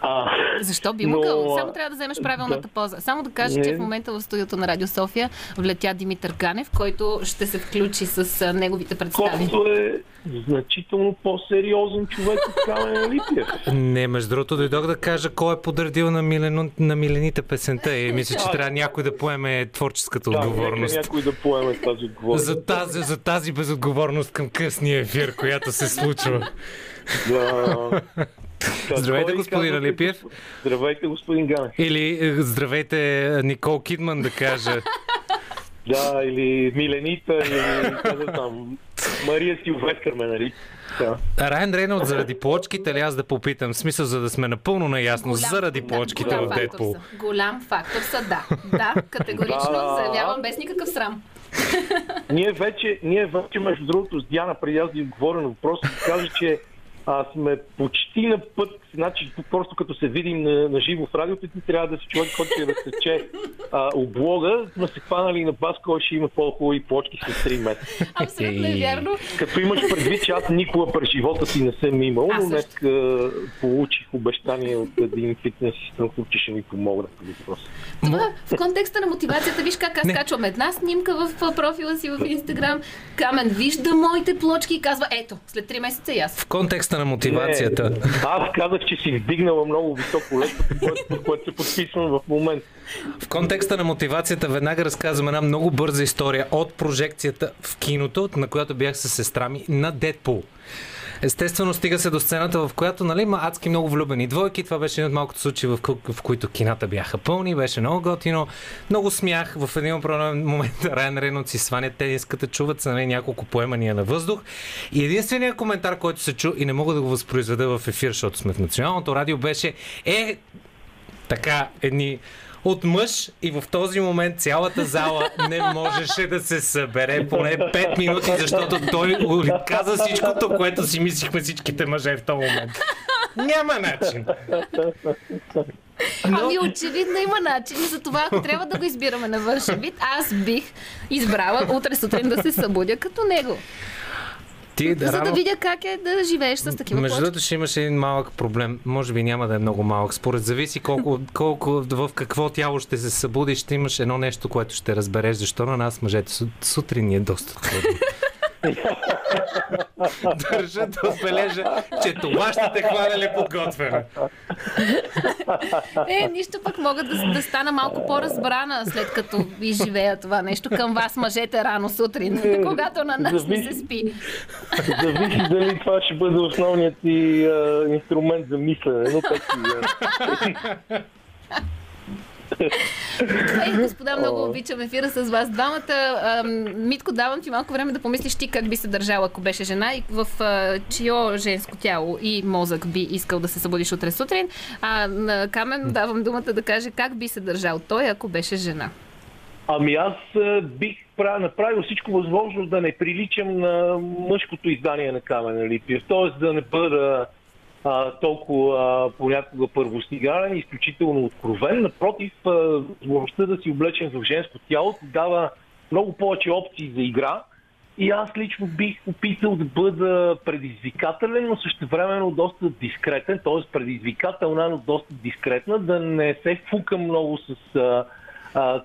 А, Защо би Но, могъл? а, Само трябва да вземеш правилната да. поза. Само да кажа, Не. че в момента в студиото на Радио София влетя Димитър Ганев, който ще се включи с а, неговите представи. който е значително по-сериозен човек от Камен Липия. Не, между другото, дойдох да кажа кой е подредил на, Милено, на Милените песента и мисля, че трябва някой да поеме творческата Да, отговорност. някой да поеме тази отговорност. За тази, за тази безотговорност към късния ефир, която се случва. Да. Здравейте, господин Алипиев. Здравейте, господин Ганев. Или е, здравейте, Никол Кидман да каже. Да, или Миленита, или там, Мария Силвестър ме нали? Да. Райан Рейнолд заради плочките ли аз да попитам? В смисъл, за да сме напълно наясно, заради да, плочките голям в фактор Дедпул. Голям фактор са, да. Да, категорично Да. заявявам без никакъв срам. Ние вече, ние вече, между другото, с Диана, преди аз да ви отговоря на въпроса, да кажа, че а, сме почти на път, значи просто като се видим на, на живо в радиото, ти трябва да си човек, който ще разсече а, облога, сме се хванали на бас, кой ще има по-хубави плочки след 3 месеца. Абсолютно е вярно. Като имаш предвид, че аз никога през живота си не съм имал, но днес получих обещание от един фитнес инструктор, че ще ми помогна по въпроса. Това в контекста на мотивацията, виж как аз Не. качвам една снимка в профила си в Инстаграм. Камен вижда моите плочки и казва, ето, след 3 месеца и аз. В контекста на мотивацията. Не, аз казах, че си вдигнала много високо летвото, което, което се подписвам в момента. В контекста на мотивацията веднага разказвам една много бърза история от прожекцията в киното, на която бях с сестра ми на Дедпул. Естествено, стига се до сцената, в която нали, има адски много влюбени двойки. Това беше един от малкото случаи, в, ко- в които кината бяха пълни. Беше много готино. Много смях. В един определен момент Райан Рейнолдс си сваня тениската, чуват се нали, няколко поемания на въздух. И единственият коментар, който се чу и не мога да го възпроизведа в ефир, защото сме в националното радио, беше е така едни от мъж и в този момент цялата зала не можеше да се събере поне 5 минути, защото той каза всичкото, което си мислихме всичките мъже в този момент. Няма начин. Ами очевидно има начин. За това, ако трябва да го избираме на външен вид, аз бих избрала утре сутрин да се събудя като него. Ти За да видя как е да живееш с такива Между другото ще имаш един малък проблем. Може би няма да е много малък. Според зависи колко, колко в какво тяло ще се събудиш, ще имаш едно нещо, което ще разбереш. Защо на нас мъжете су- сутрин ни е доста трудно. Държа да отбележа, че това ще те хване ли подготвена. Е, нищо пък мога да, да стана малко по-разбрана, след като изживея това нещо към вас, мъжете, рано сутрин, когато на нас не Зависи. се спи. Зависи дали това ще бъде основният ти а, инструмент за мислене, но пък Ей, господа, много обичам ефира с вас двамата. Ам, Митко, давам ти малко време да помислиш ти как би се държала, ако беше жена и в а, чио женско тяло и мозък би искал да се събудиш утре сутрин. А на Камен давам думата да каже как би се държал той, ако беше жена. Ами аз бих пра- направил всичко възможно да не приличам на мъжкото издание на Камен Липиев. Т.е. да не бъда а, толкова а, понякога първостигарен изключително откровен. Напротив, възможността да си облечен в женско тяло дава много повече опции за игра. И аз лично бих опитал да бъда предизвикателен, но същевременно доста дискретен, т.е. предизвикателна, но доста дискретна, да не се фукам много с а, а,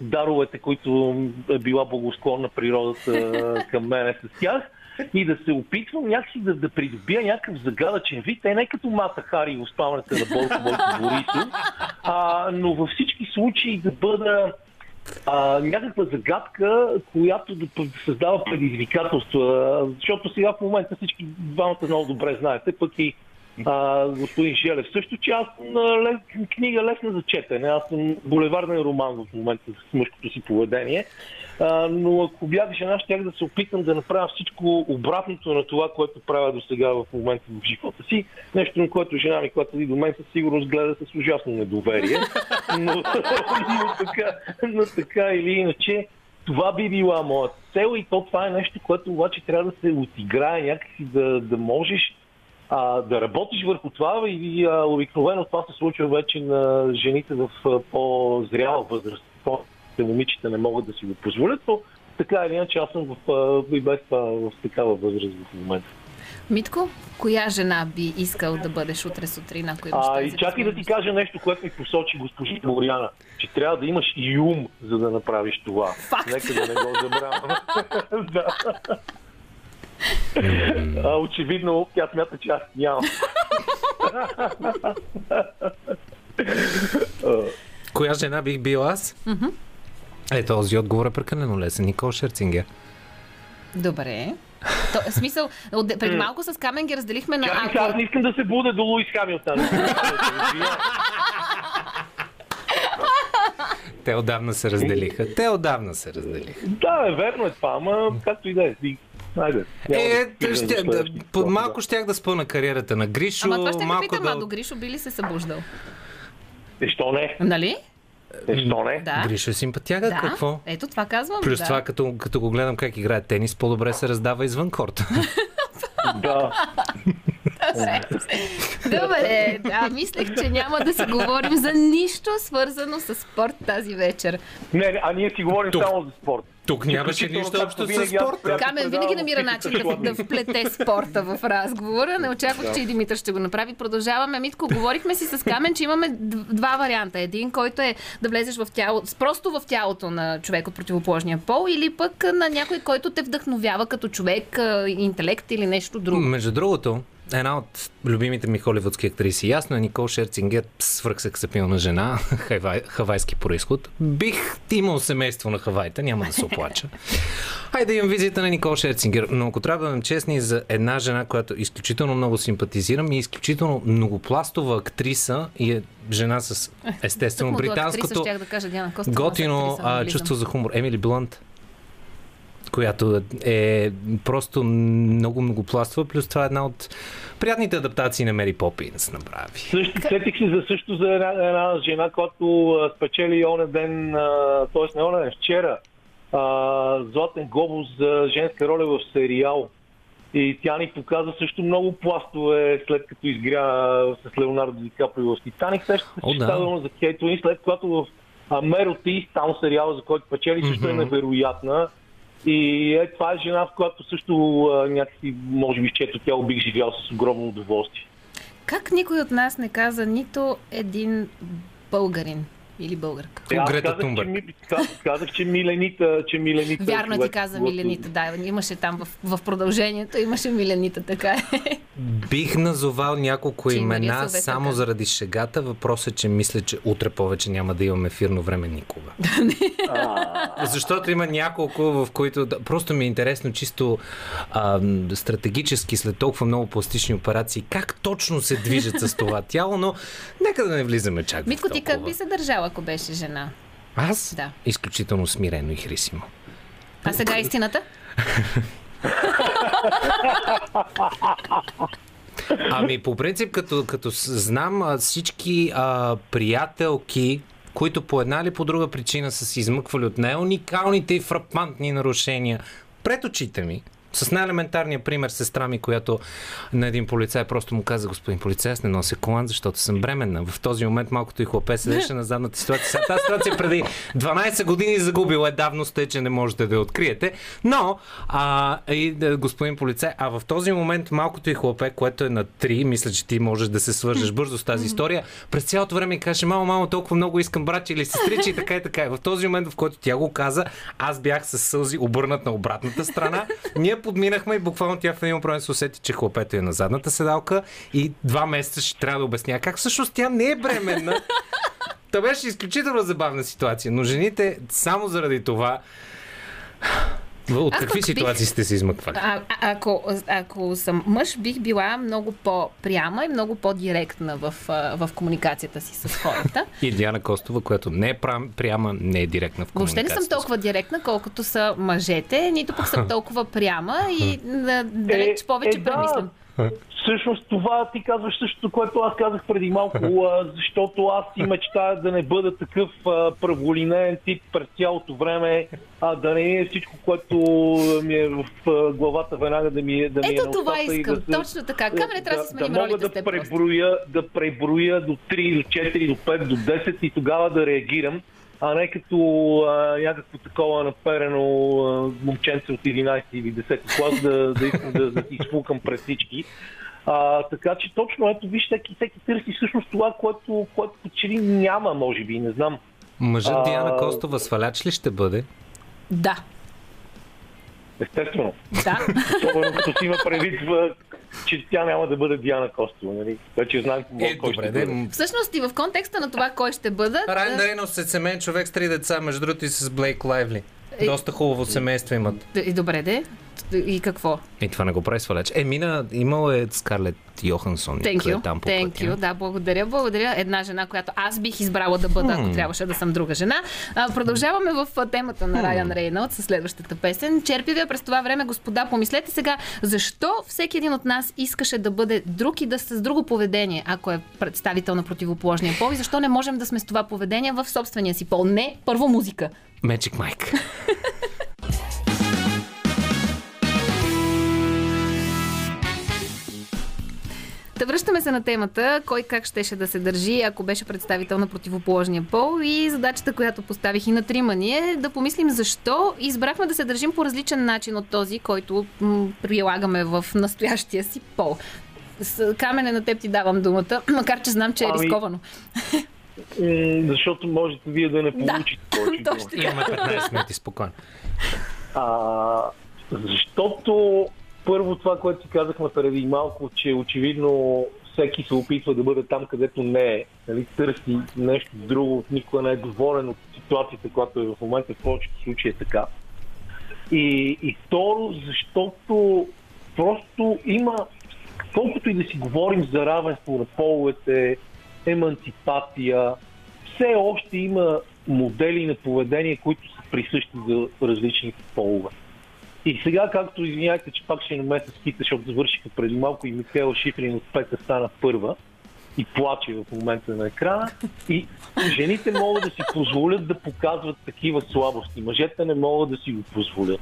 даровете, които е била благосклонна природата към мене с тях. И да се опитвам някакси да, да придобия някакъв загадъчен вид. Е не като Мата Хари в спалнята на Бойко Бойко Борисов, а, но във всички случаи да бъда а, някаква загадка, която да създава предизвикателства. Защото сега в момента всички двамата много добре знаете, пък и а, господин Желев също, че аз съм лес, книга лесна за четене. Аз съм булеварен роман в момента с мъжкото си поведение. А, но ако бях жена, щях да се опитам да направя всичко обратното на това, което правя до сега в момента в живота си. Нещо, на което жена ми, която и до мен със сигурност гледа с ужасно недоверие. Но, но, така, но така или иначе, това би била моята цел и то това е нещо, което обаче трябва да се отиграе някакси да, да можеш а, да работиш върху това и а, обикновено това се случва вече на жените в а, по-зряла възраст. По- момичета не могат да си го позволят, но така или иначе аз съм в, а, и без това в такава възраст в момента. Митко, коя жена би искал да бъдеш утре сутрин, ако имаш А, и чакай да ти кажа нещо, което ми посочи госпожа Моряна, че трябва да имаш и ум, за да направиш това. Факт. Нека да не го забравяме. да. А, очевидно, тя смята, че аз нямам. Коя жена бих бил аз? Е, този отговор е прекалено лесен. Никол Шерцингер. Добре. То, в смисъл, от, преди малко с Камен ги разделихме на Чакай, аз не искам да се буде до Луис Хамилтън. Те отдавна се разделиха. Те отдавна се разделиха. да, е, верно е това, ама както и да е. И- няма Е, да ще, да, въпрос, малко щях да спъна кариерата на Гришо. Ама това ще малко питам, да... а до Гришо би ли се събуждал? да. Е, що не? Нали? Е, що не? Да. Гришо е симпатяга, да. какво? Ето това казвам. Плюс да. това, като, като го гледам как играе тенис, по-добре се раздава извън корта. Да. Добре, да, мислех, че няма да си говорим за нищо свързано с спорт тази вечер. Не, не, а ние си говорим Тук. само за спорт. Тук нямаше нищо общо с спорта. Камен предавам винаги намира начин да, да вплете спорта в разговора. Не очаквах, че и Димитър ще го направи. Продължаваме. Митко, говорихме си с Камен, че имаме два варианта. Един, който е да влезеш в тяло, просто в тялото на човек от противоположния пол, или пък на някой, който те вдъхновява като човек, интелект или нещо друго. Между другото, една от любимите ми холивудски актриси, ясно е Никол Шерцингер, свръхсексапилна жена, хавай, хавайски происход. Бих имал семейство на Хавайта, няма да се оплача. Хайде имам визита на Никол Шерцингер, но ако трябва да бъдем честни за една жена, която изключително много симпатизирам и е изключително многопластова актриса и е жена с естествено актриса британското да кажа Диана Костова, готино актриса, а, чувство за хумор. Емили Блънт, която е просто много многопластова, плюс това е една от приятните адаптации на Мери Попинс направи. Също сетих се за също за една, една жена, която спечели оня ден, т.е. не оня ден, вчера, а, Златен глобус за женска роля в сериал. И тя ни показа също много пластове, след като изгря с Леонардо Ди Каприо в Титаник. Сещате се, че да. за Кейт Уинслет, която в а, Меро Ти, там сериала, за който печели, също е невероятна. И е, това е жена, в която също а, някакси, може би, чето тяло бих живял с огромно удоволствие. Как никой от нас не каза нито един българин или българка? Е, аз Грета казах, Тунберг. Че, ми, казах, казах, че Миленита, че Миленита е Вярно ти каза Миленита, да, имаше там в, в продължението, имаше Миленита, така е. Бих назовал няколко Че и Мария имена само каза. заради шегата. Въпросът е, че мисля, че утре повече няма да имаме ефирно време никога. Защото има няколко, в които просто ми е интересно чисто а, стратегически след толкова много пластични операции, как точно се движат с това тяло, но нека да не влизаме чак Митко, ти как би се държала, ако беше жена? Аз? Да. Изключително смирено и хрисимо. А сега истината? Ами, по принцип, като, като знам всички а, приятелки, които по една или по друга причина са се измъквали от най-уникалните и фрапантни нарушения пред очите ми, с най-елементарния пример сестра ми, която на един полицай просто му каза, господин полицай, аз не нося колан, защото съм бременна. В този момент малкото и хлапе седеше на задната ситуация. Сега тази ситуация преди 12 години загубила е давност, тъй, че не можете да я откриете. Но, а, и, да, господин полицай, а в този момент малкото и хлапе, което е на 3, мисля, че ти можеш да се свържеш бързо с тази история, през цялото време каже, мамо, мамо, толкова много искам брати или сестричи и така и така. В този момент, в който тя го каза, аз бях с сълзи обърнат на обратната страна. Ние подминахме и буквално тя в един момент се усети, че хлапето е на задната седалка и два месеца ще трябва да обясня как всъщност тя не е бременна. Та беше изключително забавна ситуация, но жените само заради това от Аз какви пък бих- ситуации сте се измъквали? А, а, ако, ако съм мъж, бих била много по-пряма и много по-директна в, в комуникацията си с хората. И Диана Костова, която не е прям, пряма, не е директна в Въобще не комуникацията. съм толкова директна, колкото са мъжете, нито пък съм толкова пряма и да, далеч повече е, да. премислям. Всъщност това ти казваш същото, което аз казах преди малко, защото аз си мечтая да не бъда такъв а, праволинеен тип през цялото време, а да не е всичко, което ми е в главата веднага да ми е да ми е Ето на това искам. да се- Точно така. Камере, трябва да си сменим да мога да просто. преброя, да преброя до 3, до 4, до 5, до 10 и тогава да реагирам, а не като а, някакво такова наперено а, момченце от 11 или 10 клас да, да искам да, да си изфукам пред всички. А, така че точно ето виж, всеки, всеки търси всъщност това, което, което че ли няма, може би, не знам. Мъжът А- Диана Костова сваляч ли ще бъде? Да, Естествено. да. Особено като си има предвид, че тя няма да бъде Диана Костова, нали? Вече знаем Е, кой добре, ще бъде. де, Всъщност и в контекста на това кой ще бъдат, Райан Рейнолдс е семейен човек с три деца, между другото и с Блейк Лайвли. Доста хубаво семейство имат. и добре де. И какво? И това не го прави сваляч. Е, мина, имал е Скарлет Йохансон. Thank къде you. Там по Thank пътя. you. Да, благодаря. Благодаря. Една жена, която аз бих избрала да бъда, ако трябваше да съм друга жена. А, продължаваме в темата на Райан Рейнолд с следващата песен. Черпи ви през това време, господа, помислете сега, защо всеки един от нас искаше да бъде друг и да с друго поведение, ако е представител на противоположния пол и защо не можем да сме с това поведение в собствения си пол? Не, първо музика. Magic Mike. Та връщаме се на темата, кой как щеше да се държи, ако беше представител на противоположния пол и задачата, която поставих и на трима ни е да помислим защо избрахме да се държим по различен начин от този, който м- прилагаме в настоящия си пол. С камене на теб ти давам думата, макар че знам, че е Ами, рисковано. М, Защото можете вие да не Да, получите повече точно дума. Имаме 15 минути, спокойно. А, защото първо това, което си казахме преди малко, че очевидно всеки се опитва да бъде там, където не е. Нали, търси нещо друго, никога не е говорен от ситуацията, която е в момента в повечето случаи е така. И, и второ, защото просто има, колкото и да си говорим за равенство на половете, еманципация, все още има модели на поведение, които са присъщи за различните полове. И сега, както извиняйте, че пак ще намеса ските, защото завършиха преди малко и Микела Шифрин от пета стана първа и плаче в момента на екрана. И жените могат да си позволят да показват такива слабости. Мъжете не могат да си го позволят.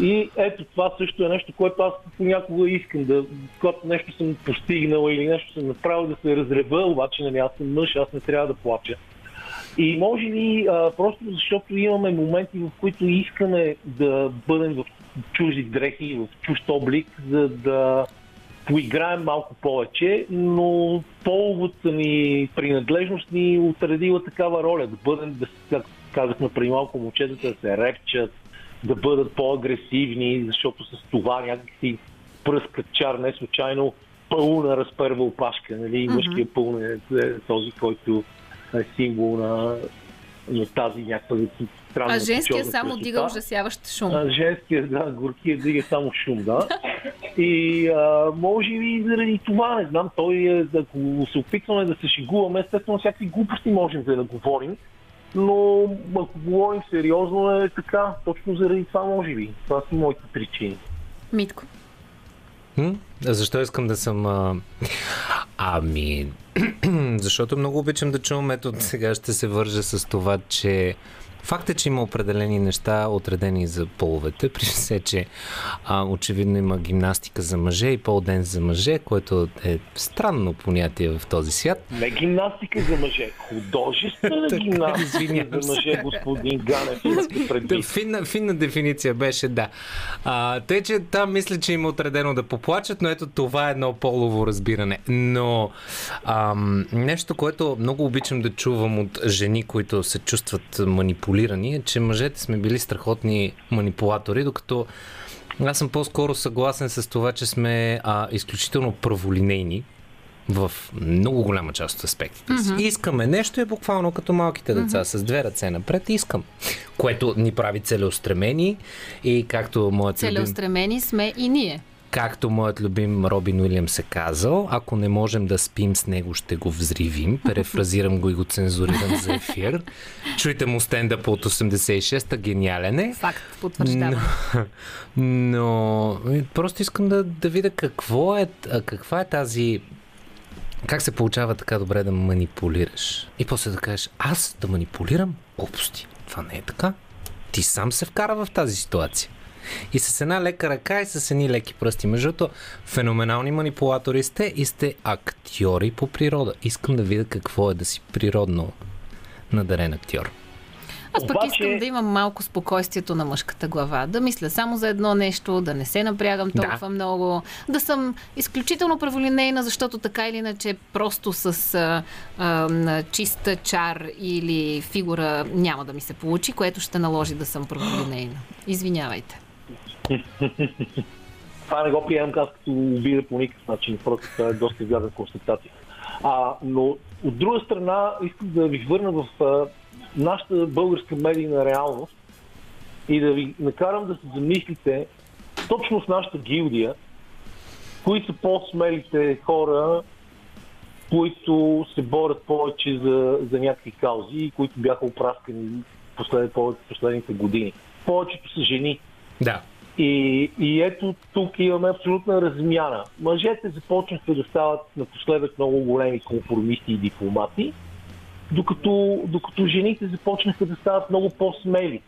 И ето това също е нещо, което аз понякога искам да, когато нещо съм постигнал или нещо съм направил да се разрева, обаче нали, аз съм мъж, аз не трябва да плача. И може ли, а, просто защото имаме моменти, в които искаме да бъдем в чужди дрехи, в чужд облик, за да поиграем малко повече, но половата ни принадлежност ни отредила такава роля, да бъдем, да, как казахме преди малко, момчетата да се репчат, да бъдат по-агресивни, защото с това някакси пръскат чар, не случайно пълна разперва опашка, нали? Mm-hmm. Мъжкият пълн е, този, който символ на, на тази някаква странна А женския само красота. дига ужасяващ шум. А, женския, да, горкия дига само шум, да. И а, може би заради това, не знам, той е, ако се опитваме да се шегуваме, естествено всякакви глупости можем да наговорим, но ако говорим сериозно е така, точно заради това може би. Това са моите причини. Митко. М? Защо искам да съм... А... Ами... Защото много обичам да чувам, ето сега ще се вържа с това, че Факт е, че има определени неща, отредени за половете, при все, че а, очевидно има гимнастика за мъже и пол-ден за мъже, което е странно понятие в този свят. Не гимнастика за мъже, художествена гимнастика за мъже, господин Ганев, финна, финна дефиниция беше, да. А, тъй, че там мисля, че има отредено да поплачат, но ето това е едно полово разбиране. Но ам, нещо, което много обичам да чувам от жени, които се чувстват манипулирани, е, че мъжете сме били страхотни манипулатори, докато Аз съм по-скоро съгласен с това, че сме а, изключително праволинейни в много голяма част от аспектите си. Искаме нещо е буквално като малките деца, с две ръце напред искам, което ни прави целеустремени и както моят любим, Целеустремени сме и ние. Както моят любим Робин Уилям се казал, ако не можем да спим с него, ще го взривим. Перефразирам го и го цензурирам за ефир. Чуйте му стендъп от 86-та, гениален е. Факт, потвърждавам. Но е, просто искам да, да видя какво е, каква е тази... Как се получава така добре да манипулираш? И после да кажеш, аз да манипулирам? Глупости. Това не е така. Ти сам се вкара в тази ситуация. И с една лека ръка и с едни леки пръсти. Между другото, феноменални манипулатори сте и сте актьори по природа. Искам да видя какво е да си природно надарен актьор. Аз пък Обаче- искам да имам малко спокойствието на мъжката глава. Да мисля само за едно нещо, да не се напрягам толкова Да. много, да съм изключително праволинейна, защото така или иначе просто с а, а, чиста чар или фигура няма да ми се получи, което ще наложи да съм праволинейна. Извинявайте. Това не го приемам аз като обида по никакъв начин, просто това е доста вярна констатация. А, но от друга страна искам да ви върна в а, нашата българска медийна реалност и да ви накарам да се замислите точно с нашата гилдия, кои са по-смелите хора, които се борят повече за, за някакви каузи и които бяха опраскани послед, последните години. Повечето са жени. Да. И, и ето тук имаме абсолютна размяна. Мъжете започнаха да стават напоследък много големи конформисти и дипломати, докато, докато жените започнаха да стават много по-смели.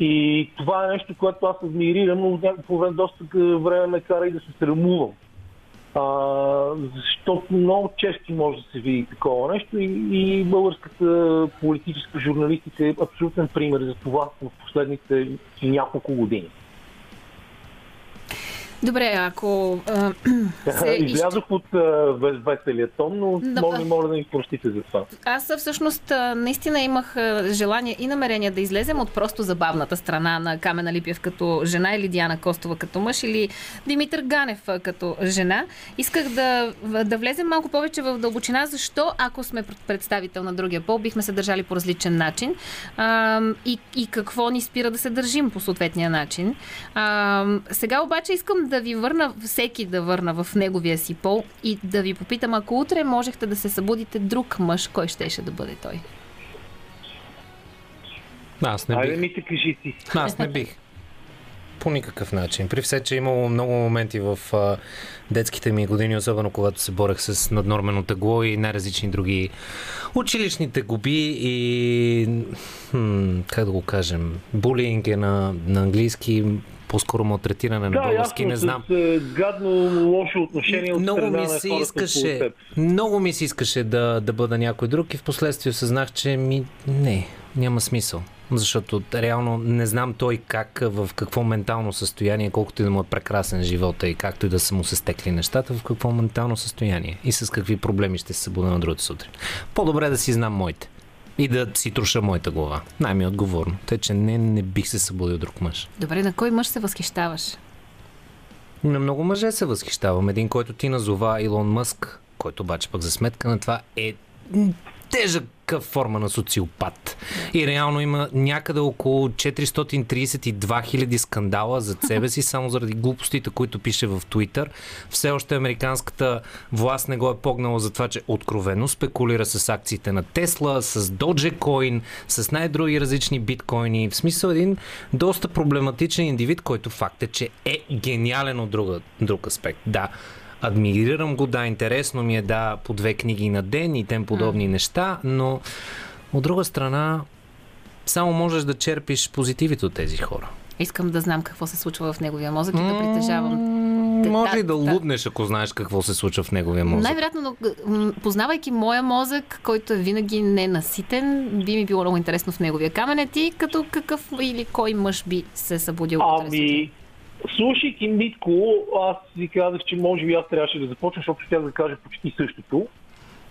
И това е нещо, което аз адмирирам, но от някакво време доста време ме кара и да се срамувам. А, защото много често може да се види такова нещо и, и българската политическа журналистика е абсолютен пример за това в последните няколко години. Добре, ако а, се Излязох от а, веселия тон, но Да, а- моля да ми простите за това. Аз всъщност наистина имах желание и намерение да излезем от просто забавната страна на Камена Липев като жена или Диана Костова като мъж или Димитър Ганев като жена. Исках да, да влезем малко повече в дълбочина, защо ако сме представител на другия пол, бихме се държали по различен начин а, и, и какво ни спира да се държим по съответния начин. А, сега обаче искам да ви върна, всеки да върна в неговия си пол и да ви попитам, ако утре можехте да се събудите друг мъж, кой щеше да бъде той? Аз не Айде бих. ми те кажи ти. Аз не бих. По никакъв начин. При все, че е имало много моменти в а, детските ми години, особено когато се борех с наднормено тегло и най-различни други училищни тегуби и хм, как да го кажем, булинг е на, на английски, по-скоро малтретиране на Да, български, ясно, не знам. с гадно лошо отношение от Много страна ми на се искаше, много ми се искаше да, да бъда някой друг и в последствие осъзнах, че ми не, няма смисъл. Защото реално не знам той как, в какво ментално състояние, колкото и да му е прекрасен живота и както и да са му се стекли нещата, в какво ментално състояние и с какви проблеми ще се събуда на другата сутрин. По-добре да си знам моите и да си труша моята глава. Най-ми е отговорно. Тъй, че не, не бих се събудил друг мъж. Добре, на кой мъж се възхищаваш? На много мъже се възхищавам. Един, който ти назова Илон Мъск, който обаче пък за сметка на това е тежъка форма на социопат. И реално има някъде около 432 хиляди скандала за себе си, само заради глупостите, които пише в Твитър. Все още американската власт не го е погнала за това, че откровено спекулира с акциите на Тесла, с Dogecoin, с най-други различни биткоини. В смисъл един доста проблематичен индивид, който факт е, че е гениален от друга, друг аспект. Да, адмирирам го, да, интересно ми е, да, по две книги на ден и тем подобни неща, но от друга страна само можеш да черпиш позитивите от тези хора. Искам да знам какво се случва в неговия мозък и да притежавам. Може и да луднеш, ако знаеш какво се случва в неговия мозък. Най-вероятно, но, познавайки моя мозък, който е винаги ненаситен, би ми било много интересно в неговия камен. Ти като какъв или кой мъж би се събудил? Ами, слушайки Митко, аз си казах, че може би аз трябваше да започна, защото ще да кажа почти същото.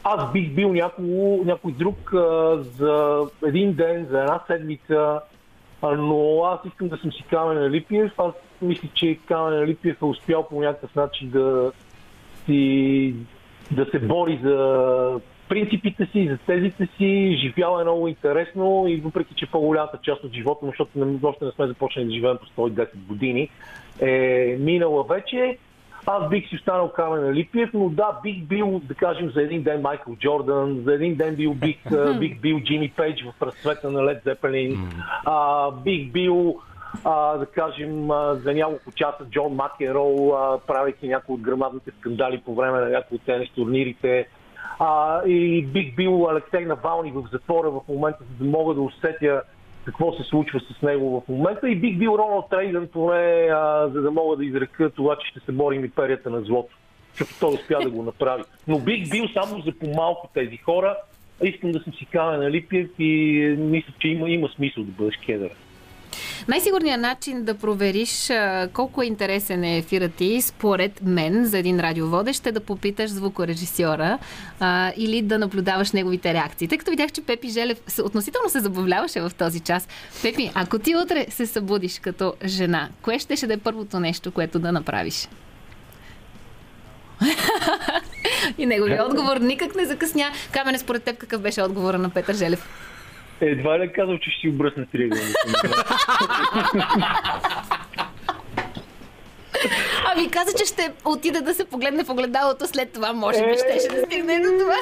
Аз бих бил някой, някой друг а, за един ден, за една седмица, А, но аз искам да съм си Камен Липиев. Аз мисля, че Камен Липиев е успял по някакъв начин да си да се бори за принципите си, за тезите си, живял е много интересно и въпреки, че по-голямата част от живота защото още не сме започнали да живеем по 110 години, е минала вече. Аз бих си останал Камен Липиев, но да, бих бил, да кажем, за един ден Майкъл Джордан, за един ден бил, бих, бих бил Джимми Пейдж в разцвета на Лед Зепелин, а, бих бил а, да кажем, а, за няколко часа Джон Макерол, а, правейки някои от грамадните скандали по време на някои от тенис турнирите. А, и бих бил Алексей Навални в затвора в момента, за да мога да усетя какво се случва с него в момента. И бих бил Роналд Рейган поне, а, за да мога да изрека това, че ще се борим империята на злото. Защото той успя да го направи. Но бих бил само за по-малко тези хора. Искам да съм си Камен Липиев и мисля, че има, има смисъл да бъдеш кедър. Най-сигурният начин да провериш колко е интересен е ефирът ти, според мен, за един радиоводещ, е да попиташ звукорежисьора а, или да наблюдаваш неговите реакции. Тъй като видях, че Пепи Желев относително се забавляваше в този час. Пепи, ако ти утре се събудиш като жена, кое ще, ще да е първото нещо, което да направиш? И неговият отговор никак не закъсня. Камене, според теб какъв беше отговора на Петър Желев? Едва ли казал, че ще си обръсне триъгълника? Ами каза, че ще отида да се погледне в огледалото след това. Може би щеше да стигне до това.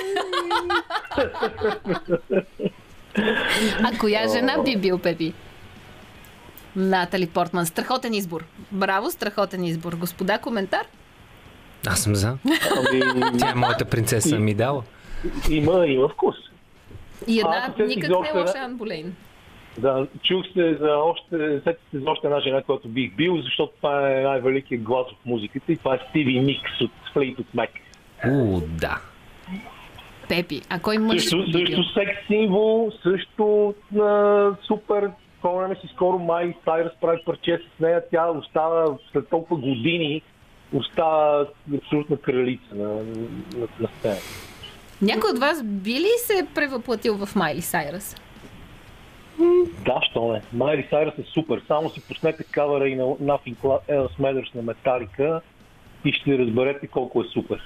А коя жена би бил, Пепи? Натали Портман. Страхотен избор. Браво, страхотен избор. Господа, коментар? Аз съм за. Ами, Тя е моята принцеса ми дала. има, има вкус. И една никак не е лоша Ан Болейн. Да, чух се за още, сетих се за още една жена, която бих бил, защото това е най-великият глас в музиката и това е Стиви Никс от Fleetwood Mac. У, да. Пепи, а кой мъж Също, би бил? също секс символ, също а, супер. Спомняме си скоро Май Сайрес прави парче с нея. Тя остава след толкова години остава абсолютна кралица на, на, на сцена. Някой от вас би ли се превъплатил в Майли Сайрас? Да, що не. Майли Сайрес е супер. Само си пуснете кавера и на Nothing Else Matters на Металика и ще разберете колко е супер.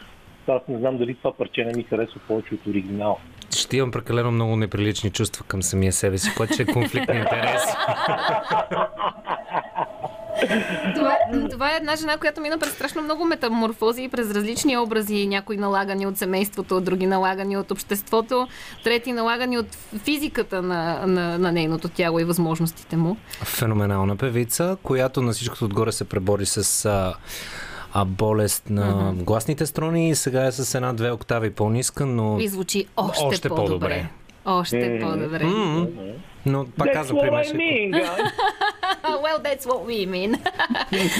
Аз не знам дали това парче не ми харесва повече от оригинала. Ще имам прекалено много неприлични чувства към самия себе си, което ще е конфликт на интереси. Това, това е една жена, която мина през страшно много метаморфози, през различни образи, някои налагани от семейството, други налагани от обществото, трети налагани от физиката на, на, на нейното тяло и възможностите му. Феноменална певица, която на всичкото отгоре се пребори с а, а, болест на гласните струни и сега е с една-две октави по-ниска, но, И звучи още, Още по-добре. по-добре. Още по-добре. М, но пак That's казвам what при I mean, well, that's what we mean.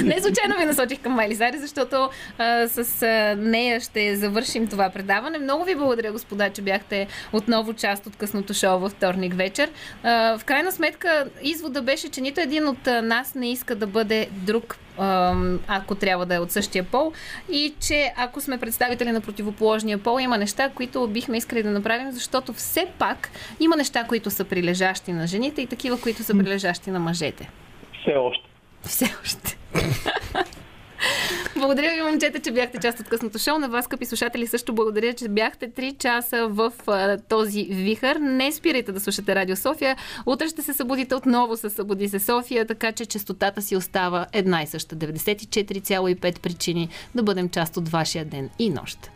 Не случайно ви насочих към Майли Сайрес, защото а, с а, нея ще завършим това предаване. Много ви благодаря, господа, че бяхте отново част от късното шоу във вторник вечер. А, в крайна сметка, извода беше, че нито един от нас не иска да бъде друг ако трябва да е от същия пол и че ако сме представители на противоположния пол, има неща, които бихме искали да направим, защото все пак има неща, които са прилежащи на жените и такива, които са прилежащи на мъжете. Все още. Все още. Благодаря ви, момчета, че бяхте част от късното шоу. На вас, скъпи слушатели, също благодаря, че бяхте 3 часа в а, този вихър. Не спирайте да слушате Радио София. Утре ще се събудите отново с Събуди се София, така че частотата си остава една и съща. 94,5 причини да бъдем част от вашия ден и нощ.